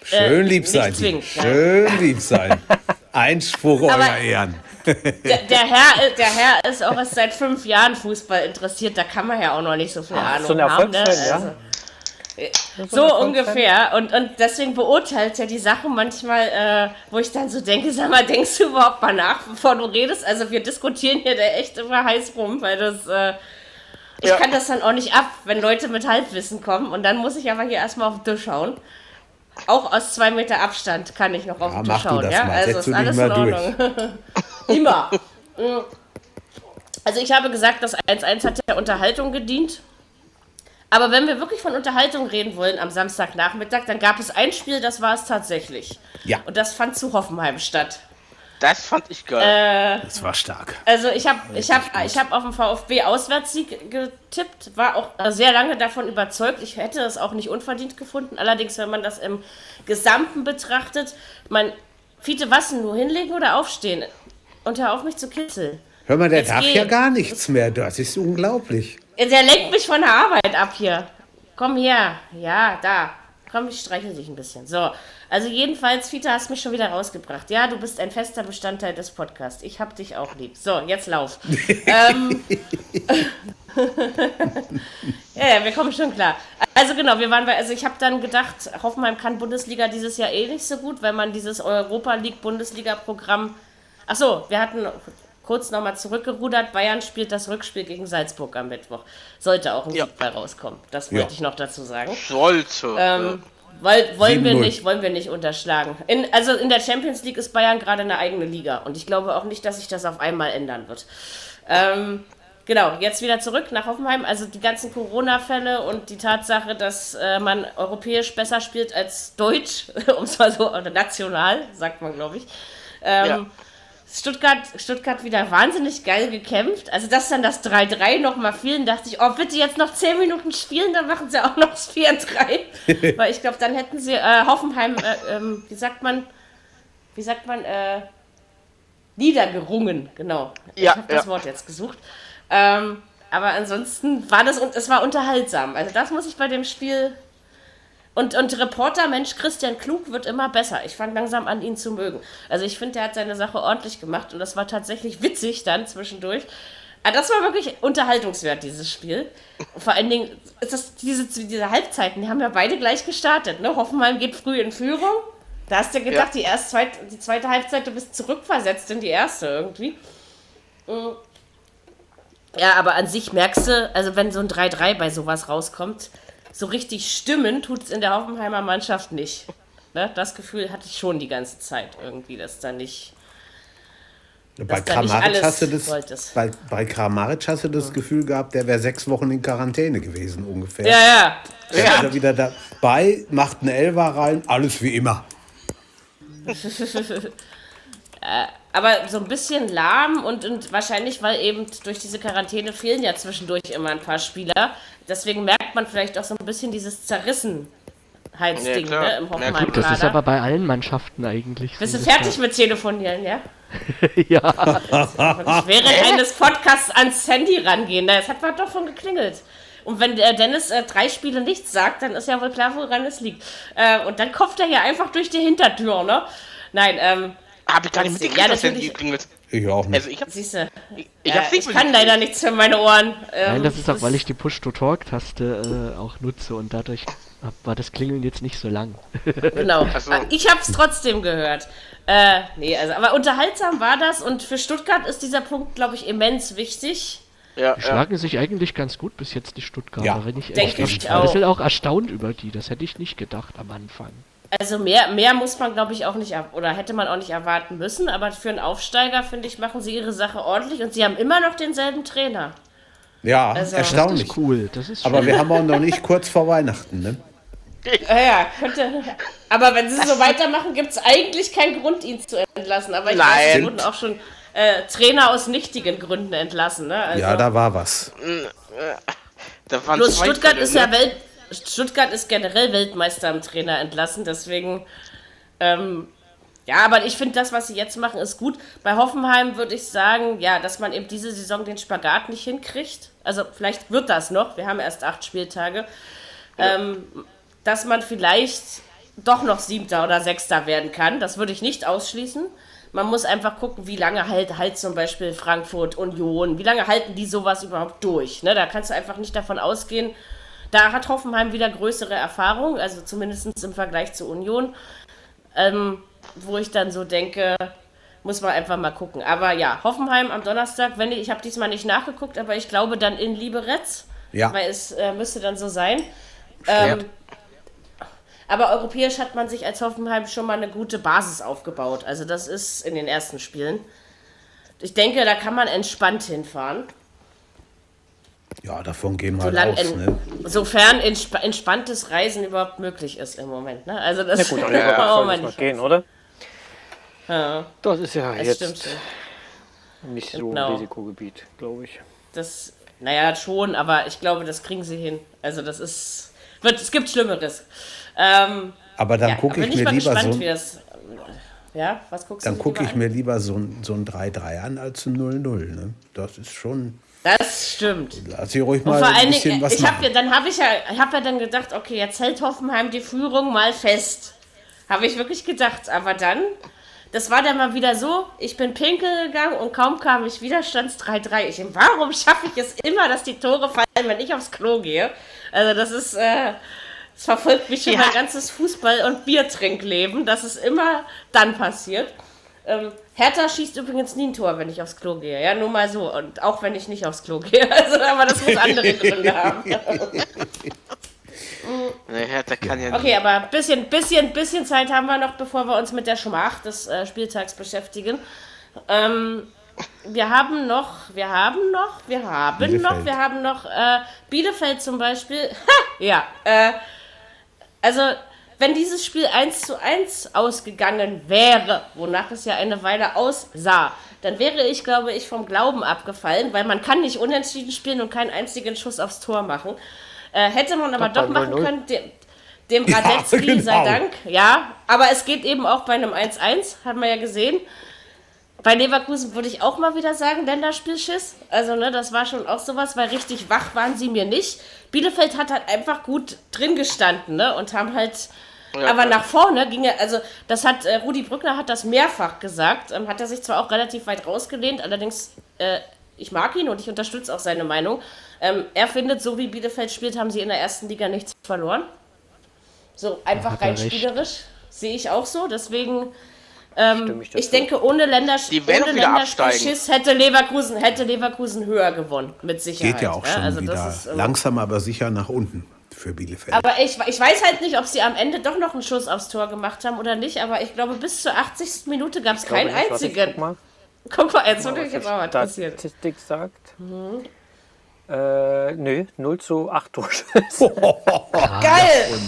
Schön Äh, lieb nicht sein. zwingend, Sie. ja. Schön lieb sein. Einspruch Aber- euer Ehren. Der, der, Herr, der Herr ist auch erst seit fünf Jahren Fußball interessiert, da kann man ja auch noch nicht so viel Ahnung so ein haben. Ne? Erfolgsfan, ja? Also, So ungefähr. Und, und deswegen beurteilt er die Sachen manchmal, äh, wo ich dann so denke, sag mal, denkst du überhaupt mal nach, bevor du redest? Also wir diskutieren hier da echt immer heiß rum, weil das, äh, ich Ja. kann das dann auch nicht ab, wenn Leute mit Halbwissen kommen. Und dann muss ich aber hier erstmal auf den Tisch schauen. Auch aus zwei Meter Abstand kann ich noch auf Ja, den Tisch schauen. ja? mal. Also Setz ist alles in Ordnung. Immer. Mm. Also ich habe gesagt, das 1-1 hat der Unterhaltung gedient. Aber wenn wir wirklich von Unterhaltung reden wollen am Samstagnachmittag, dann gab es ein Spiel, das war es tatsächlich. Ja. Und das fand zu Hoffenheim statt. Das fand ich geil. Das war stark. Also ich habe ich hab, ich hab auf den VfB Auswärtssieg getippt, war auch äh, sehr lange davon überzeugt. Ich hätte es auch nicht unverdient gefunden. Allerdings, wenn man das im Gesamten betrachtet, man, Fiete, was denn, nur hinlegen oder aufstehen? Und hör auf mich zu kitzeln. Hör mal, der Jetzt darf geh. ja gar nichts mehr. Das ist unglaublich. Der lenkt mich von der Arbeit ab hier. Komm her. Ja, da. Komm, ich streichel dich ein bisschen. So. Also jedenfalls, Fita, hast mich schon wieder rausgebracht. Ja, du bist ein fester Bestandteil des Podcasts. Ich hab dich auch lieb. So, jetzt lauf. ähm, ja, ja, wir kommen schon klar. Also genau, wir waren bei, also ich habe dann gedacht, Hoffenheim kann Bundesliga dieses Jahr eh nicht so gut, weil man dieses Europa League Bundesliga Programm Achso, wir hatten kurz nochmal zurückgerudert. Bayern spielt das Rückspiel gegen Salzburg am Mittwoch. Sollte auch ein Ja. Sieg bei rauskommen. Das wollte Ja. ich noch dazu sagen. Sollte. Ähm, weil, wollen wir 7-0. nicht, wollen wir nicht unterschlagen. In, also in der Champions League ist Bayern gerade eine eigene Liga und ich glaube auch nicht, dass sich das auf einmal ändern wird. Ähm, genau, jetzt wieder zurück nach Hoffenheim. Also die ganzen Corona-Fälle und die Tatsache, dass äh, man europäisch besser spielt als Deutsch, um es mal so, oder national, sagt man, glaube ich. Ähm, Ja. Stuttgart, Stuttgart wieder wahnsinnig geil gekämpft. Also, dass dann das 3-3 nochmal fielen, dachte ich, oh, bitte jetzt noch 10 Minuten spielen, dann machen sie auch noch das 4-3. Weil ich glaube, dann hätten sie äh, Hoffenheim, äh, ähm, wie sagt man, wie sagt man, äh, niedergerungen, genau. Ja, ich habe das ja. Wort jetzt gesucht. Ähm, aber ansonsten war das, und es war unterhaltsam. Also, das muss ich bei dem Spiel und, und Reporter, Mensch, Christian Klug wird immer besser. Ich fange langsam an, ihn zu mögen. Also ich finde, der hat seine Sache ordentlich gemacht und das war tatsächlich witzig dann zwischendurch. Ah, das war wirklich unterhaltungswert, dieses Spiel. Vor allen Dingen, ist das, diese, diese Halbzeiten, die haben ja beide gleich gestartet. Ne? Hoffenheim geht früh in Führung. Da hast du gedacht, die, erst zweit, die zweite Halbzeit, du bist zurückversetzt in die erste irgendwie. Mm. Ja, aber an sich merkst du, also wenn so ein 3-3 bei sowas rauskommt, so richtig stimmen tut es in der Hoffenheimer Mannschaft nicht. Ne? Das Gefühl hatte ich schon die ganze Zeit irgendwie, dass da nicht. Bei Kramaric, hast du das, bei, bei Kramaric hast du das Gefühl gehabt, der wäre sechs Wochen in Quarantäne gewesen ungefähr. Ja, ja. Dann ist er wieder dabei, macht einen Elfer rein, alles wie immer. Aber so ein bisschen lahm und, und wahrscheinlich, weil eben durch diese Quarantäne fehlen ja zwischendurch immer ein paar Spieler. Deswegen merkt man vielleicht auch so ein bisschen dieses Zerrissenheitsding Ja, ne, im Ja, Hoffenheim gut, Das ist aber bei allen Mannschaften eigentlich. Bist du so. fertig mit Telefonieren, ja? Ja. Wirklich während eines Podcasts ans Handy rangehen. Es hat mal doch schon geklingelt. Und wenn der Dennis äh, drei Spiele nichts sagt, dann ist ja wohl klar, woran es liegt. Äh, und dann kommt er ja einfach durch die Hintertür, ne? Nein, ähm, Hab ich gar nicht Ja, mitgekriegt, dass der natürlich. geklingelt. Ich auch nicht. Also ich hab, siehst du. ich, ich Äh, hab's nicht ich kann leider nichts für meine Ohren. Ähm, Nein, das ist auch, weil ich die Push-to-Talk-Taste äh, auch nutze und dadurch hab, war das Klingeln jetzt nicht so lang. Genau. So. Ich habe es trotzdem gehört. Äh, nee, also, aber unterhaltsam war das und für Stuttgart ist dieser Punkt, glaube ich, immens wichtig. Ja, Die ja. schlagen sich eigentlich ganz gut bis jetzt, die Stuttgarter, Ja, wenn ich denke ehrlich bin. ich auch. bin auch erstaunt über die, das hätte ich nicht gedacht am Anfang. Also mehr, mehr muss man, glaube ich, auch nicht, er- oder hätte man auch nicht erwarten müssen, aber für einen Aufsteiger, finde ich, machen sie ihre Sache ordentlich und sie haben immer noch denselben Trainer. Ja, Also- Das erstaunlich. ist cool, das ist Aber wir haben auch noch nicht kurz vor Weihnachten, ne? Ja, könnte. Aber wenn sie so weitermachen, gibt es eigentlich keinen Grund, ihn zu entlassen. Aber ich weiß, es Nein. wurden auch schon äh, Trainer aus nichtigen Gründen entlassen. Ne? Also, Ja, da war was. Da waren Bloß zwei Stuttgart Fälle, ist ja ne? Welt. Stuttgart ist generell Weltmeister im Trainer entlassen, deswegen. Ähm, ja, aber ich finde, das, was sie jetzt machen, ist gut. Bei Hoffenheim würde ich sagen, ja, dass man eben diese Saison den Spagat nicht hinkriegt. Also, vielleicht wird das noch. Wir haben erst acht Spieltage. Ähm, dass man vielleicht doch noch Siebter oder Sechster werden kann. Das würde ich nicht ausschließen. Man muss einfach gucken, wie lange halt, halt zum Beispiel Frankfurt, Union, wie lange halten die sowas überhaupt durch. Ne? Da kannst du einfach nicht davon ausgehen. Da hat Hoffenheim wieder größere Erfahrung, also zumindest im Vergleich zu Union. Ähm, wo ich dann so denke, muss man einfach mal gucken. Aber ja, Hoffenheim am Donnerstag, wenn ich, ich habe diesmal nicht nachgeguckt, aber ich glaube dann in Liberec, Ja. weil es äh, müsste dann so sein. Ähm, aber europäisch hat man sich als Hoffenheim schon mal eine gute Basis aufgebaut. Also das ist in den ersten Spielen. Ich denke, da kann man entspannt hinfahren. Ja, davon gehen wir halt Solange aus, ne? Sofern entsp entspanntes Reisen überhaupt möglich ist im Moment. Ne? Also das Gut, dann wollen wir soll mal gehen, oder? Ja, Das ist ja das jetzt stimmt schon. nicht so Genau. ein Risikogebiet, glaube ich. Das, naja, schon, aber ich glaube, das kriegen sie hin. Also das ist, wird, es gibt Schlimmeres. Ähm, Aber dann ja, gucke ich mir lieber gespannt, so das, ja, was guckst dann gucke ich an? mir lieber so ein, so ein 3-3 an als ein 0-0, ne? Das ist schon, Das stimmt. lass ich ruhig Und mal vor ein bisschen Dingen, was ich habe machen. ja, dann habe ich ja, ich habe ja dann gedacht, okay, jetzt hält Hoffenheim die Führung mal fest. Habe ich wirklich gedacht, aber dann, das war dann mal wieder so, ich bin pinkel gegangen und kaum kam ich wieder, stand es 3-3. Ich, warum schaffe ich es immer, dass die Tore fallen, wenn ich aufs Klo gehe? Also das ist, äh, das verfolgt mich schon Ja. mein ganzes Fußball- und Biertrinkleben, dass es immer dann passiert. Ähm, Hertha schießt übrigens nie ein Tor, wenn ich aufs Klo gehe. Ja, nur mal so. Und auch wenn ich nicht aufs Klo gehe. Also, aber das muss andere Gründe haben. Ne, Hertha kann ja Okay, aber ein bisschen, bisschen, bisschen Zeit haben wir noch, bevor wir uns mit der Schmach des äh, Spieltags beschäftigen. Ähm, wir haben noch, wir haben noch, wir haben Bielefeld. noch, wir haben noch äh, Bielefeld zum Beispiel. Ha, ja, äh, also wenn dieses Spiel 1 zu 1 ausgegangen wäre, wonach es ja eine Weile aussah, dann wäre ich, glaube ich, vom Glauben abgefallen, weil man kann nicht unentschieden spielen und keinen einzigen Schuss aufs Tor machen. Äh, hätte man aber Doch, doch machen 0-0. können, dem, dem Ja, Radetzky sei genau. Dank, ja, aber es geht eben auch bei einem 1-1, haben wir ja gesehen. Bei Leverkusen würde ich auch mal wieder sagen, Länderspielschiss. Also, ne, das war schon auch sowas, weil richtig wach waren sie mir nicht. Bielefeld hat halt einfach gut drin gestanden, ne, und haben halt. Aber nach vorne ging er, also das hat äh, Rudi Brückner hat das mehrfach gesagt, ähm, hat er sich zwar auch relativ weit rausgelehnt, allerdings äh, ich mag ihn und ich unterstütze auch seine Meinung. Ähm, er findet, so wie Bielefeld spielt, haben sie in der ersten Liga nichts verloren. So einfach rein recht. spielerisch sehe ich auch so. Deswegen ähm, ich ich, denke, ohne, Länders Die ohne. Länderspielschiss hätte Leverkusen, hätte Leverkusen höher gewonnen, mit Sicherheit. Geht ja auch schon Also wieder das ist, ähm, langsam, aber sicher nach unten für Bielefeld. Aber ich, ich weiß halt nicht, ob sie am Ende doch noch einen Schuss aufs Tor gemacht haben oder nicht, aber ich glaube, bis zur 80. Minute gab es keinen nicht. Warte, ich einzigen. guck mal. Guck mal, jetzt würde was ich jetzt die auch was passiert. Statistik sagt. Äh, nö, 0 zu 8 Torschüsse. Geil!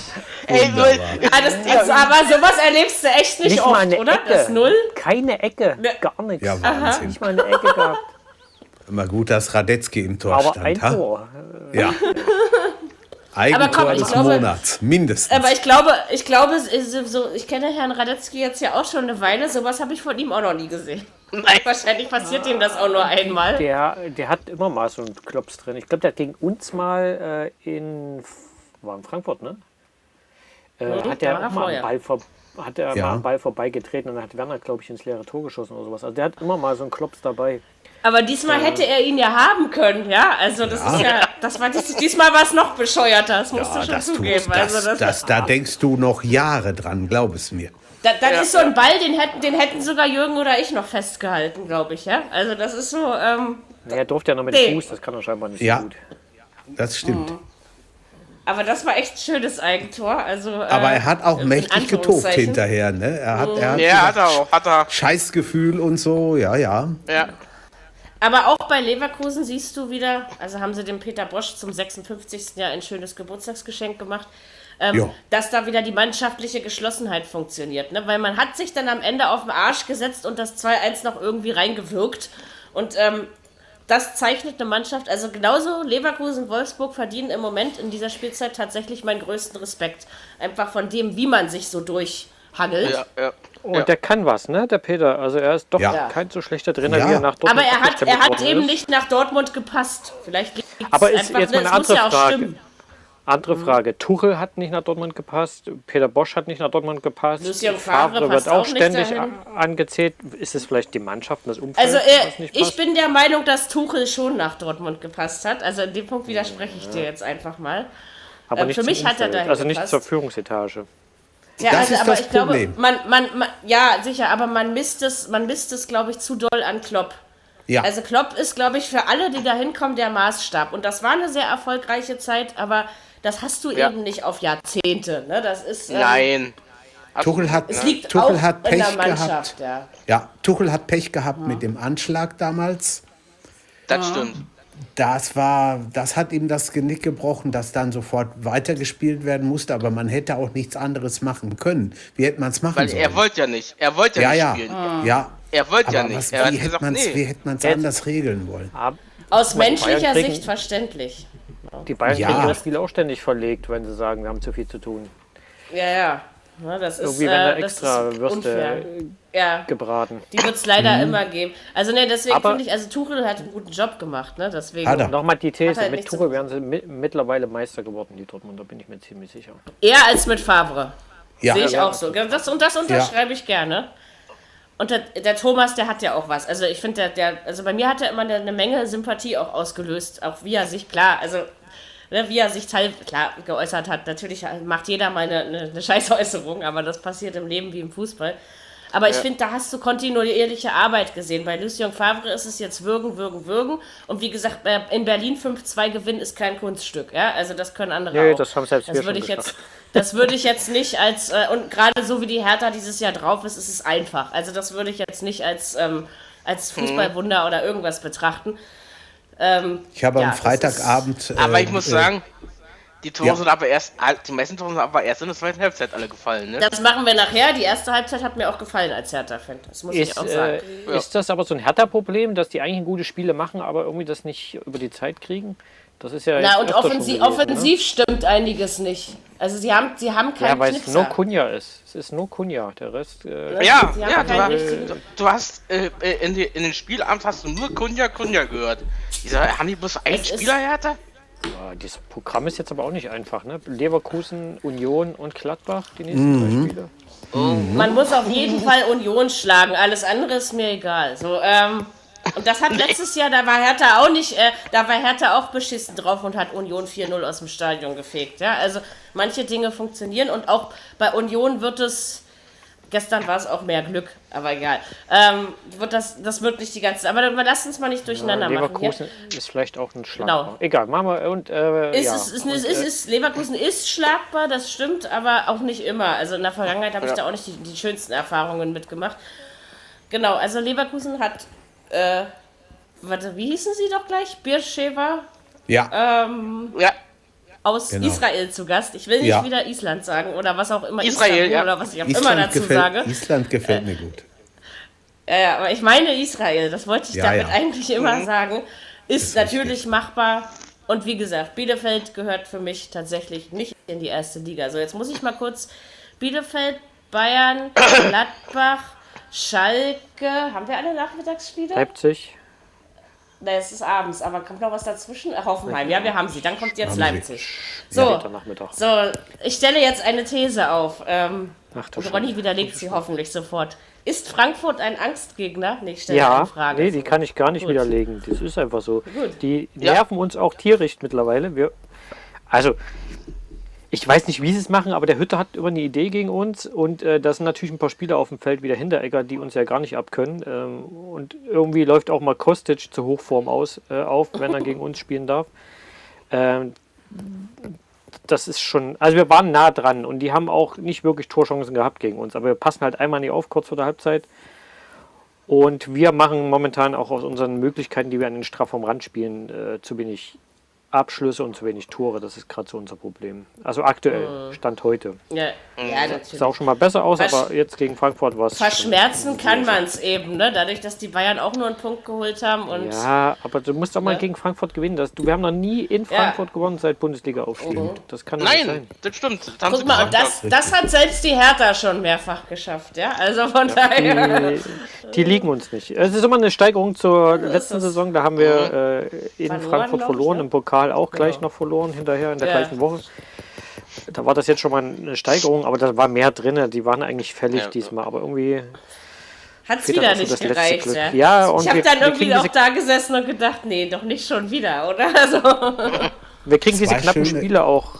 Ey, Wunderbar. Ah, das, das, aber sowas erlebst du echt nicht, Nicht mal oft, eine oder? Ecke. Das Null? Keine Ecke. Ne. Gar nichts. Ja, Wahnsinn. Nicht mal eine Ecke gehabt. Immer gut, dass Radetzky im Tor Aber stand. ein ha? Tor. Ja. Eigentor komm, ich des glaube- Monats, mindestens. Aber ich glaube, ich glaube, so, ich kenne Herrn Radetzky jetzt ja auch schon eine Weile. Sowas habe ich von ihm auch noch nie gesehen. Nein. Wahrscheinlich passiert ihm das auch nur einmal. Der, der hat immer mal so einen Klops drin. Ich glaube, der hat gegen uns mal äh, in, war in Frankfurt, ne? Äh, hat der er auch mal am Ball, vor, hat er Ja. mal am Ball vorbeigetreten und dann hat Werner, glaube ich, ins leere Tor geschossen oder sowas. Also der hat immer mal so einen Klops dabei. Aber diesmal hätte er ihn ja haben können, ja? Also das ist ja, das war dies, diesmal war es noch bescheuerter, das musst ja, du schon das tust, zugeben. das, also das, das, da denkst du noch Jahre dran, glaub es mir. da, das ist so ein Ball, den hätten, den hätten sogar Jürgen oder ich noch festgehalten, glaube ich, ja? Also das ist so, ähm, er durfte ja noch mit Nee. dem Fuß, das kann er scheinbar nicht Ja. so gut. Das stimmt. aber das war echt ein schönes Eigentor. Also, äh, Aber er hat auch mächtig getobt hinterher. Ne? Er hat, er hat Ja, hat er auch. Hat er. Scheißgefühl und so, ja, ja. Ja. Aber auch bei Leverkusen siehst du wieder, also haben sie dem Peter Bosch zum 56. Jahr ein schönes Geburtstagsgeschenk gemacht, ähm, dass da wieder die mannschaftliche Geschlossenheit funktioniert. Ne? Weil man hat sich dann am Ende auf den Arsch gesetzt und das 2-1 noch irgendwie reingewirkt. Und ähm, das zeichnet eine Mannschaft, also genauso Leverkusen, Wolfsburg verdienen im Moment in dieser Spielzeit tatsächlich meinen größten Respekt. Einfach von dem, wie man sich so durchhangelt. Ja, ja. Und Ja. der kann was, ne, der Peter. Also er ist doch Ja. kein so schlechter Trainer, Ja. wie er nach Dortmund Aber er hat, er hat eben ist. nicht nach Dortmund gepasst. Vielleicht Aber ist jetzt mal eine es muss andere Frage. Andere Frage. Tuchel hat nicht nach Dortmund gepasst, Peter Bosch hat nicht nach Dortmund gepasst. Lucien Favre Favre wird auch auch ständig angezählt. Ist es vielleicht die Mannschaft, und das Umfeld, Also äh, was nicht ich bin der Meinung, dass Tuchel schon nach Dortmund gepasst hat. Also in dem Punkt widerspreche ich dir jetzt einfach mal. aber äh, nicht für mich hat er Umfeld. dahin Also nicht gepasst. zur Führungsetage. Ja, Das also, ist aber das ich glaube, Problem. man, man, man, ja, sicher, aber man misst es, man misst es, glaube ich, zu doll an Klopp. Ja, Also Klopp ist, glaube ich, für alle, die da hinkommen, der Maßstab. Und das war eine sehr erfolgreiche Zeit, aber das hast du Ja. eben nicht auf Jahrzehnte. Ne? Das ist, ähm, Nein. Tuchel hat, Es liegt Tuchel auch hat in Pech der Mannschaft, gehabt. ja. Ja, Tuchel hat Pech gehabt mit dem Anschlag damals. Das stimmt. Das war, das hat ihm das Genick gebrochen, dass dann sofort weitergespielt werden musste, aber man hätte auch nichts anderes machen können. Wie hätte man es machen Weil sollen? er wollte ja nicht. Er wollte ja, ja, nicht ja, spielen. ja. Er wollte Aber ja nicht. was, er wie hätte gesagt, man es nee. wie hätte man's Jetzt- anders regeln wollen? Aus menschlicher kriegen- Sicht verständlich. die Bayern Ja. kriegen das Spiel auch ständig verlegt, wenn sie sagen, wir haben zu viel zu tun. Ja, ja. Ja, das ist, Irgendwie werden da äh, extra Würste. Ja, gebraten. die wird es leider immer geben. Also ne, deswegen finde ich, also Tuchel hat einen guten Job gemacht, ne? Deswegen. Hat er. Nochmal die These, halt mit so- Tuchel wären sie mi mittlerweile Meister geworden, die Dortmunder, bin ich mir ziemlich sicher. Eher als mit Favre. Ja, Sehe ich auch so. Das, und das unterschreibe ich gerne. Und der, der Thomas, der hat ja auch was. Also ich finde, der, der, also bei mir hat er immer eine, eine Menge Sympathie auch ausgelöst. Auch wie er sich, klar, also ne, wie er sich teil, klar geäußert hat. Natürlich macht jeder mal eine, eine, eine Scheißäußerung, aber das passiert im Leben wie im Fußball. Aber ich finde, da hast du kontinuierliche Arbeit gesehen. Bei Lucien Favre ist es jetzt würgen, würgen, würgen. Und wie gesagt, äh, in Berlin 5-2 gewinnen ist kein Kunststück. Ja? Also das können andere Nee, auch. das haben selbst wir das würde schon ich jetzt. Das würde ich jetzt nicht als, äh, und gerade so wie die Hertha dieses Jahr drauf ist, ist es einfach. Also das würde ich jetzt nicht als, ähm, als Mhm. Fußballwunder oder irgendwas betrachten. Ähm, Ich habe Ja, am Freitagabend. Aber äh, ich muss äh, sagen, die Tore ja. sind aber erst, die meisten Tore sind aber erst in der zweiten Halbzeit alle gefallen, ne? das machen wir nachher. Die erste Halbzeit hat mir auch gefallen als Hertha-Fan. Das muss ich Ist, auch sagen. äh, ist das aber so ein Hertha-Problem, dass die eigentlich gute Spiele machen, aber irgendwie das nicht über die Zeit kriegen? Das ist ja Na, und schon offensiv, gewesen, ne? offensiv stimmt einiges nicht. Also sie haben, sie haben Ja, keinen weil es Knipser. nur Kunja ist. Es ist nur Kunja. Der Rest. Äh, Ja, ja, du, richtigen- du, du hast äh, äh, in, die, in den Spielabend hast du nur Kunja Kunja gehört. Dieser, haben die bloß einen Es ist- Spieler, Hertha? ja, dieses Programm ist jetzt aber auch nicht einfach. Ne? Leverkusen, Union und Gladbach, die nächsten drei Spiele. Man muss auf jeden Fall Union schlagen. Alles andere ist mir egal. So, ähm, und das hat letztes Jahr, da war Hertha auch nicht, äh, da war Hertha auch beschissen drauf und hat Union 4-0 aus dem Stadion gefegt. Ja, also manche Dinge funktionieren und auch bei Union wird es. Gestern war es auch mehr Glück, aber egal. Ähm, wird das, das wird nicht die ganze. Aber dann lass uns mal nicht durcheinander machen. Hier. Leverkusen ist vielleicht auch ein Schlag. Genau. Egal, machen wir. Und, äh, Ist, ja. es, ist, und, ist, äh, ist, Leverkusen ist schlagbar, das stimmt, aber auch nicht immer. Also in der Vergangenheit habe ich Ja. da auch nicht die, die schönsten Erfahrungen mitgemacht. Genau, also Leverkusen hat, äh, warte, wie hießen sie doch gleich? Birschewa Ja, ähm, Ja, aus Genau. Israel zu Gast. Ich will nicht Ja. wieder Island sagen oder was auch immer. Israel, Istanbul ja. Oder was ich auch immer Island dazu gefällt, sage. Island gefällt mir gut. Ja, ja, aber ich meine Israel, das wollte ich Ja, damit ja. eigentlich immer sagen. Ist, Ist natürlich richtig. machbar. Und wie gesagt, Bielefeld gehört für mich tatsächlich nicht in die erste Liga. So, jetzt muss ich mal kurz Bielefeld, Bayern, Gladbach, Schalke. Haben wir alle Nachmittagsspiele? Leipzig. Nein, es ist abends, aber kommt noch was dazwischen? Hoffenheim, ja, wir haben sie. Dann kommt jetzt Haben sie. Leipzig. Ja, So, Nachmittag. so, ich stelle jetzt eine These auf. Ähm, Ach, und Ronny widerlegt sie hoffentlich sofort. Ist Frankfurt ein Angstgegner? Nee, ich stelle Ja, eine Frage. nee, die kann ich gar nicht Gut. widerlegen. Das ist einfach so. Gut. Die Ja. nerven uns auch tierisch mittlerweile. Wir, also, ich weiß nicht, wie sie es machen, aber der Hütte hat immer eine Idee gegen uns und äh, da sind natürlich ein paar Spieler auf dem Feld wie der Hinteregger, die uns ja gar nicht abkönnen. Ähm, und irgendwie läuft auch mal Kostic zur Hochform aus, äh, auf, wenn er gegen uns spielen darf. Ähm, das ist schon, also wir waren nah dran und die haben auch nicht wirklich Torchancen gehabt gegen uns, aber wir passen halt einmal nicht auf, kurz vor der Halbzeit. Und wir machen momentan auch aus unseren Möglichkeiten, die wir an den Strafraumrand spielen, äh, zu wenig Abschlüsse und zu wenig Tore. Das ist gerade so unser Problem. Also aktuell, Stand heute. Ja, ja Sah natürlich. auch schon mal besser aus, Versch- aber jetzt gegen Frankfurt war es. Verschmerzen kann man es eben, ne? Dadurch, dass die Bayern auch nur einen Punkt geholt haben und Ja, aber du musst auch mal Ja. gegen Frankfurt gewinnen. Das, du, wir haben noch nie in Frankfurt gewonnen seit Bundesliga-Aufstieg. Das kann doch nicht nein, sein. das stimmt. Das guck mal, das, das hat selbst die Hertha schon mehrfach geschafft, ja? Also von daher. Die, die liegen uns nicht. Es ist immer eine Steigerung zur letzten. Saison. Da haben wir äh, in Verloren Frankfurt verloren, ne? im Pokal auch gleich Genau. noch verloren, hinterher in der Ja. gleichen Woche. Da war das jetzt schon mal eine Steigerung, aber da war mehr drin. Die waren eigentlich fällig Ja. diesmal, aber irgendwie. Hat's Fehlt wieder nicht gereicht, Glück. ja. Ja, und ich habe dann irgendwie auch da gesessen und gedacht, nee, doch nicht schon wieder, oder? Also, Wir kriegen diese knappen schöne- Spiele auch,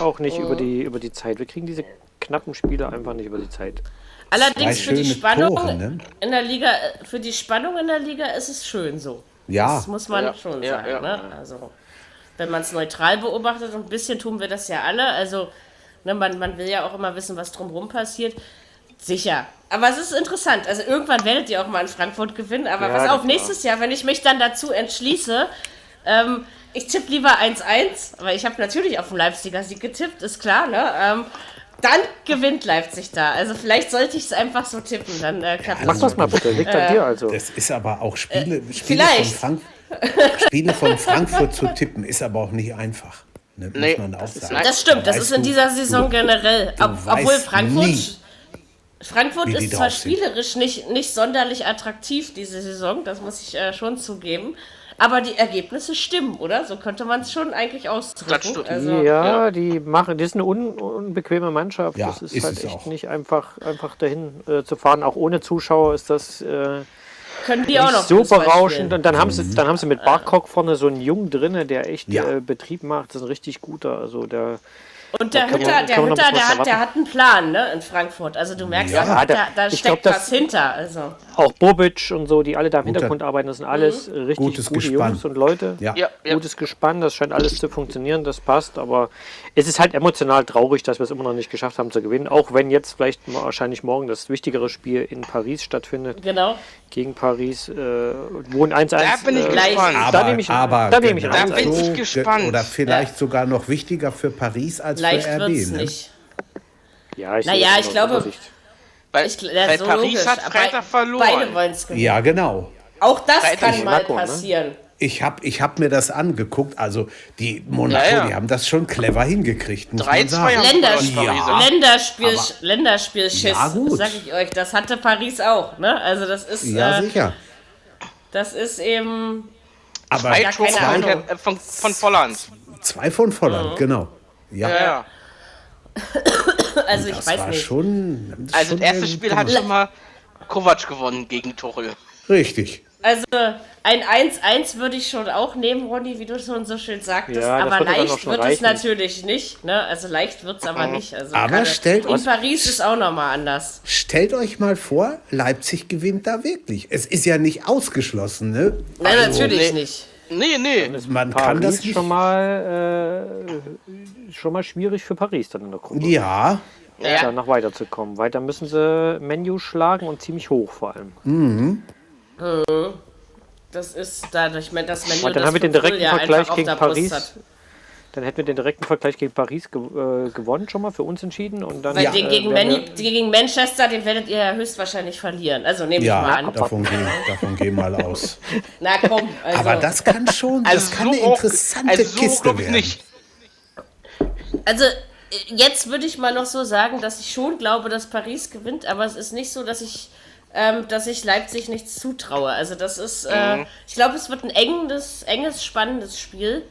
auch nicht über, die, über die Zeit. Wir kriegen diese knappen Spiele einfach nicht über die Zeit. allerdings für die Spannung Tore, ne? in der Liga, äh, für die Spannung in der Liga ist es schön so. Ja, Das muss man Ja, schon ja, sagen. ja. Ne? Also, wenn man es neutral beobachtet, und ein bisschen tun wir das ja alle, also ne, man, man will ja auch immer wissen, was drumherum passiert. Sicher. Aber es ist interessant. Also irgendwann werdet ihr auch mal in Frankfurt gewinnen. Aber Ja, pass auf, nächstes Jahr, wenn ich mich dann dazu entschließe, ähm, ich tippe lieber 1-1, aber ich habe natürlich auf den Leipziger Sieg getippt, ist klar, ne? Ähm, dann gewinnt Leipzig da. Also vielleicht sollte ich es einfach so tippen, dann äh, klappt Mach das mal bitte, liegt an dir also. das ist aber auch Spiele, Spiele, von Äh, vielleicht. Frank Spiele von Frankfurt zu tippen, ist aber auch nicht einfach. Ne, muss Nee, man auch sagen. Das stimmt, Da das ist in dieser Saison du- generell. du Ob, obwohl Frankfurt. nie, Frankfurt ist zwar sind. spielerisch nicht, nicht sonderlich attraktiv diese Saison, das muss ich äh, schon zugeben. Aber die Ergebnisse stimmen, oder? So könnte man es schon eigentlich ausdrücken. Das. Also, ja, die machen, das ist eine un, unbequeme Mannschaft. Ja, das ist, ist halt echt auch. nicht einfach, einfach dahin äh, zu fahren. Auch ohne Zuschauer ist das äh, können die auch noch nicht so Fußball berauschend. spielen. Und dann haben sie, dann haben sie mit Barcock vorne so einen Jungen drinne, der echt Ja. äh, Betrieb macht. Das ist ein richtig guter. Also der Und der Hütter, der, wir noch Hütter der, hat, der hat einen Plan, ne, in Frankfurt. Also du merkst Ja. da, da- da steckt glaub, was hinter. Also. Auch Bobic und so, die alle da im Guter- Hintergrund arbeiten, das sind alles Mhm. richtig Gutes gute Gespann. Jungs und Leute. Ja. Ja, ja. Gutes Gespann, das scheint alles zu funktionieren, das passt, aber es ist halt emotional traurig, dass wir es immer noch nicht geschafft haben zu gewinnen, auch wenn jetzt vielleicht wahrscheinlich morgen das wichtigere Spiel in Paris stattfindet, Genau. gegen Paris, äh, wo ein 1-1... Da bin ich äh, gespannt. Aber, Da nehme ich- aber da nehme ich ein genau Da bin ich gespannt. Oder vielleicht sogar noch wichtiger für Paris als Leicht RB. wird's ne? nicht. Ja, ich Naja, es ich glaube-. Weil, Ich, weil so Paris logisch. hat Freitag verloren. Beide wollen es gewinnen. Ja, genau. Auch das Freitag kann mal Monaco, ne? passieren. Ich habe ich hab mir das angeguckt. Also die Monaco, Ja, ja. die haben das schon clever hingekriegt, muss 3-2 man sagen. haben Länder- verloren, Ja. Länderspiel, Aber- Länderspielschiss, Ja, gut. sag ich euch. Das hatte Paris auch, ne? Also das ist, Ja, äh, sicher. das ist eben, Aber Zwei Ja, Tore keine von, äh, von, von Volland. zwei von Volland, genau. Ja, Ja, ja. also ich das weiß war nicht. schon. Also schon das erste Spiel hat schon mal Kovac gewonnen gegen Tuchel. Richtig. Also ein 1-1 würde ich schon auch nehmen, Ronny, wie du schon so schön sagtest. Ja, aber leicht wird es reichen. natürlich nicht. Ne? Also leicht wird es aber nicht. Also Aber stellt in euch- Paris ist auch nochmal anders. Stellt euch mal vor, Leipzig gewinnt da wirklich. Es ist ja nicht ausgeschlossen, ne? Nein, Also, natürlich nee. nicht. Nee, nee. Man kann Paris das nicht. schon mal, äh, schon mal schwierig für Paris dann in der Gruppe. Ja, Ja. da noch weiterzukommen. Weiter müssen sie Menu schlagen und ziemlich hoch vor allem. Das ist dadurch, dass man Und dann haben wir den direkten ja Vergleich auf gegen Paris. hat. Dann hätten wir den direkten Vergleich gegen Paris ge äh, gewonnen schon mal für uns entschieden und dann Weil Ja. den gegen, wir- gegen Manchester, den werdet ihr ja höchstwahrscheinlich verlieren. Also nehme ich mal ja, an. davon gehen, davon gehen mal aus. Na komm, also. Aber das kann schon, das Also kann so eine interessante also so Kiste werden. nicht. Also, äh, jetzt würde ich mal noch so sagen, dass ich schon glaube, dass Paris gewinnt, aber es ist nicht so, dass ich, ähm, dass ich Leipzig nichts zutraue. Also, das ist, äh, Mhm. ich glaube, es wird ein enges, enges, spannendes Spiel.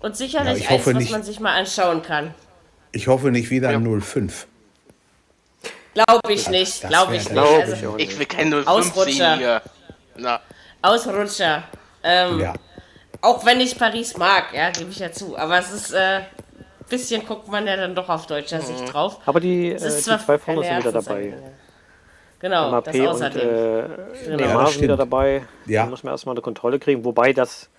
Und Ja, sicherlich ich eins, was nicht. man sich mal anschauen kann. Ich hoffe nicht wieder ein 0-5. Glaube ich nicht, das glaube ich nicht. Glaub Also, ich auch Ich nicht. will kein 0-5 Ausrutscher. hier. Na, Ausrutscher. Ähm, Ja. Auch wenn ich Paris mag, ja, gebe ich ja zu. Aber es ist, äh, bisschen guckt man ja dann doch auf deutscher Sicht drauf. Aber die, äh, die zwei vorne sind wieder dabei. Genau, das MAP und außerdem. äh, Ja, Neymar das sind wieder dabei. Ja. Da muss man erstmal eine Kontrolle kriegen. Wobei das,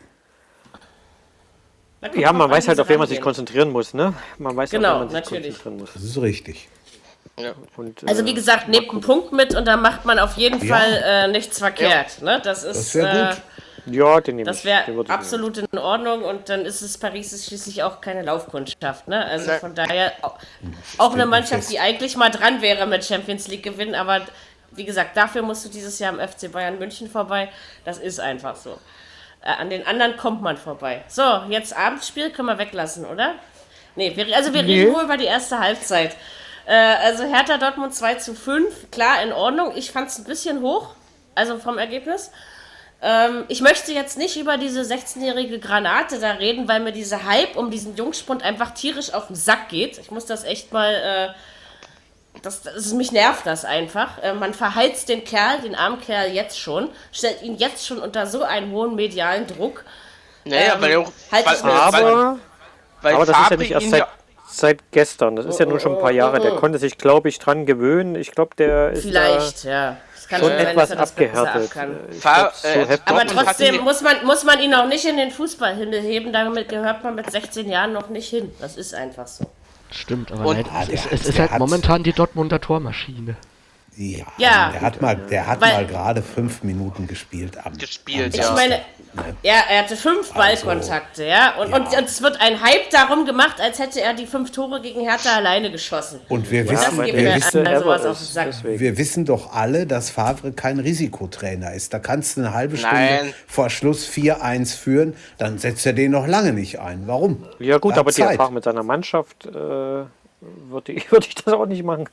ja, man weiß halt, auf wen man sich konzentrieren muss, ne? Man weiß, Genau, auf wen man sich natürlich. konzentrieren muss. Das ist richtig. Und, Also äh, wie gesagt, nehmt einen Punkt mit und dann macht man auf jeden Ja. Fall äh, nichts verkehrt. Ne? Das ist, Das wäre äh, gut. ja, den nehme das wäre absolut in Ordnung und dann ist es Paris ist schließlich auch keine Laufkundschaft. Ne? Also von daher auch, auch eine Mannschaft, fest. die eigentlich mal dran wäre mit Champions League gewinnen, aber wie gesagt, dafür musst du dieses Jahr am FC Bayern München vorbei. Das ist einfach so. Äh, an den anderen kommt man vorbei. So, jetzt Abendspiel können wir weglassen, oder? Nee, wir, also wir reden nur über die erste Halbzeit. Äh, also Hertha Dortmund 2 zu 5, klar, in Ordnung. Ich fand es ein bisschen hoch, also vom Ergebnis. Ähm, ich möchte jetzt nicht über diese 16-jährige Granate da reden, weil mir dieser Hype um diesen Jungspund einfach tierisch auf den Sack geht. Ich muss das echt mal. Äh, das, das, mich nervt das einfach. Äh, man verheizt den Kerl, den armen Kerl jetzt schon, stellt ihn jetzt schon unter so einen hohen medialen Druck. naja, Ähm, weil auch. halt weil, mir weil, Aber, weil aber das ist ja nicht erst seit, ja- seit gestern. Das ist ja nun schon ein paar Jahre. Der konnte sich, glaube ich, dran gewöhnen. Ich glaube, der ist Vielleicht, ja. Es kann da schon sein, etwas dass er das besser abgehärtet. glaub, so äh. Aber trotzdem muss man, muss man ihn auch nicht in den Fußball hinheben, damit gehört man mit 16 Jahren noch nicht hin. Das ist einfach so. Stimmt, aber Und- leider, Ah, es, es ist halt momentan die Dortmunder Tormaschine. Ja, Ja. der hat mal, der hat Weil- mal gerade fünf Minuten gespielt. Am, Gespielt, Ich ja. meine, ja, er hatte fünf Ballkontakte, ja. Und, ja. und es wird ein Hype darum gemacht, als hätte er die fünf Tore gegen Hertha alleine geschossen. Und wir Das wissen, wir, auf den ist. Wir wissen doch alle, dass Favre kein Risikotrainer ist. Da kannst du eine halbe Stunde Nein. vor Schluss 4-1 führen, dann setzt er den noch lange nicht ein. Warum? Ja gut, Er aber die Zeit. Erfahrung mit seiner Mannschaft äh, würde ich, würde ich das auch nicht machen.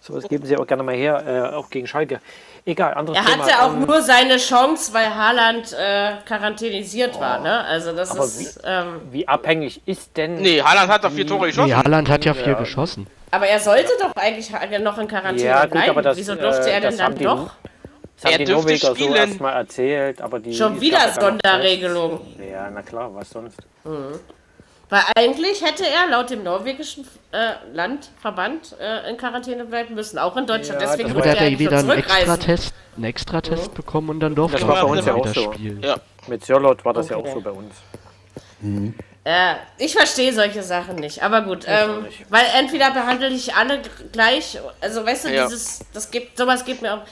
Sowas geben sie auch gerne mal her, äh, auch gegen Schalke. Egal, anderes Er Thema. hatte auch Ähm, nur seine Chance, weil Haaland äh, quarantänisiert war, ne? Also das Aber ist. Ähm, Wie abhängig ist denn... Nee, Haaland hat doch vier Tore geschossen. Nee, Haaland hat ja vier geschossen. aber er sollte doch eigentlich noch in Quarantäne Ja gut, bleiben. aber das, Wieso durfte äh, er denn das dann haben die, doch? Das haben Er die dürfte Norweger so spielen. erstmal erzählt, aber die... Schon wieder ja Sonderregelung. Ja, na klar, was sonst. Weil eigentlich hätte er laut dem norwegischen äh, Landverband äh, in Quarantäne bleiben müssen, auch in Deutschland. Ja, Deswegen hat er eigentlich wieder einen. Extratest, einen Extratest bekommen und dann durfte Das war er bei uns ja auch so. spielen. Ja. Mit Sörlot war das ja Okay. auch so bei uns. Ja, ich verstehe solche Sachen nicht, aber gut, ähm, nicht. weil entweder behandle ich alle gleich, also weißt du, Ja. dieses, das gibt, sowas gibt mir auch.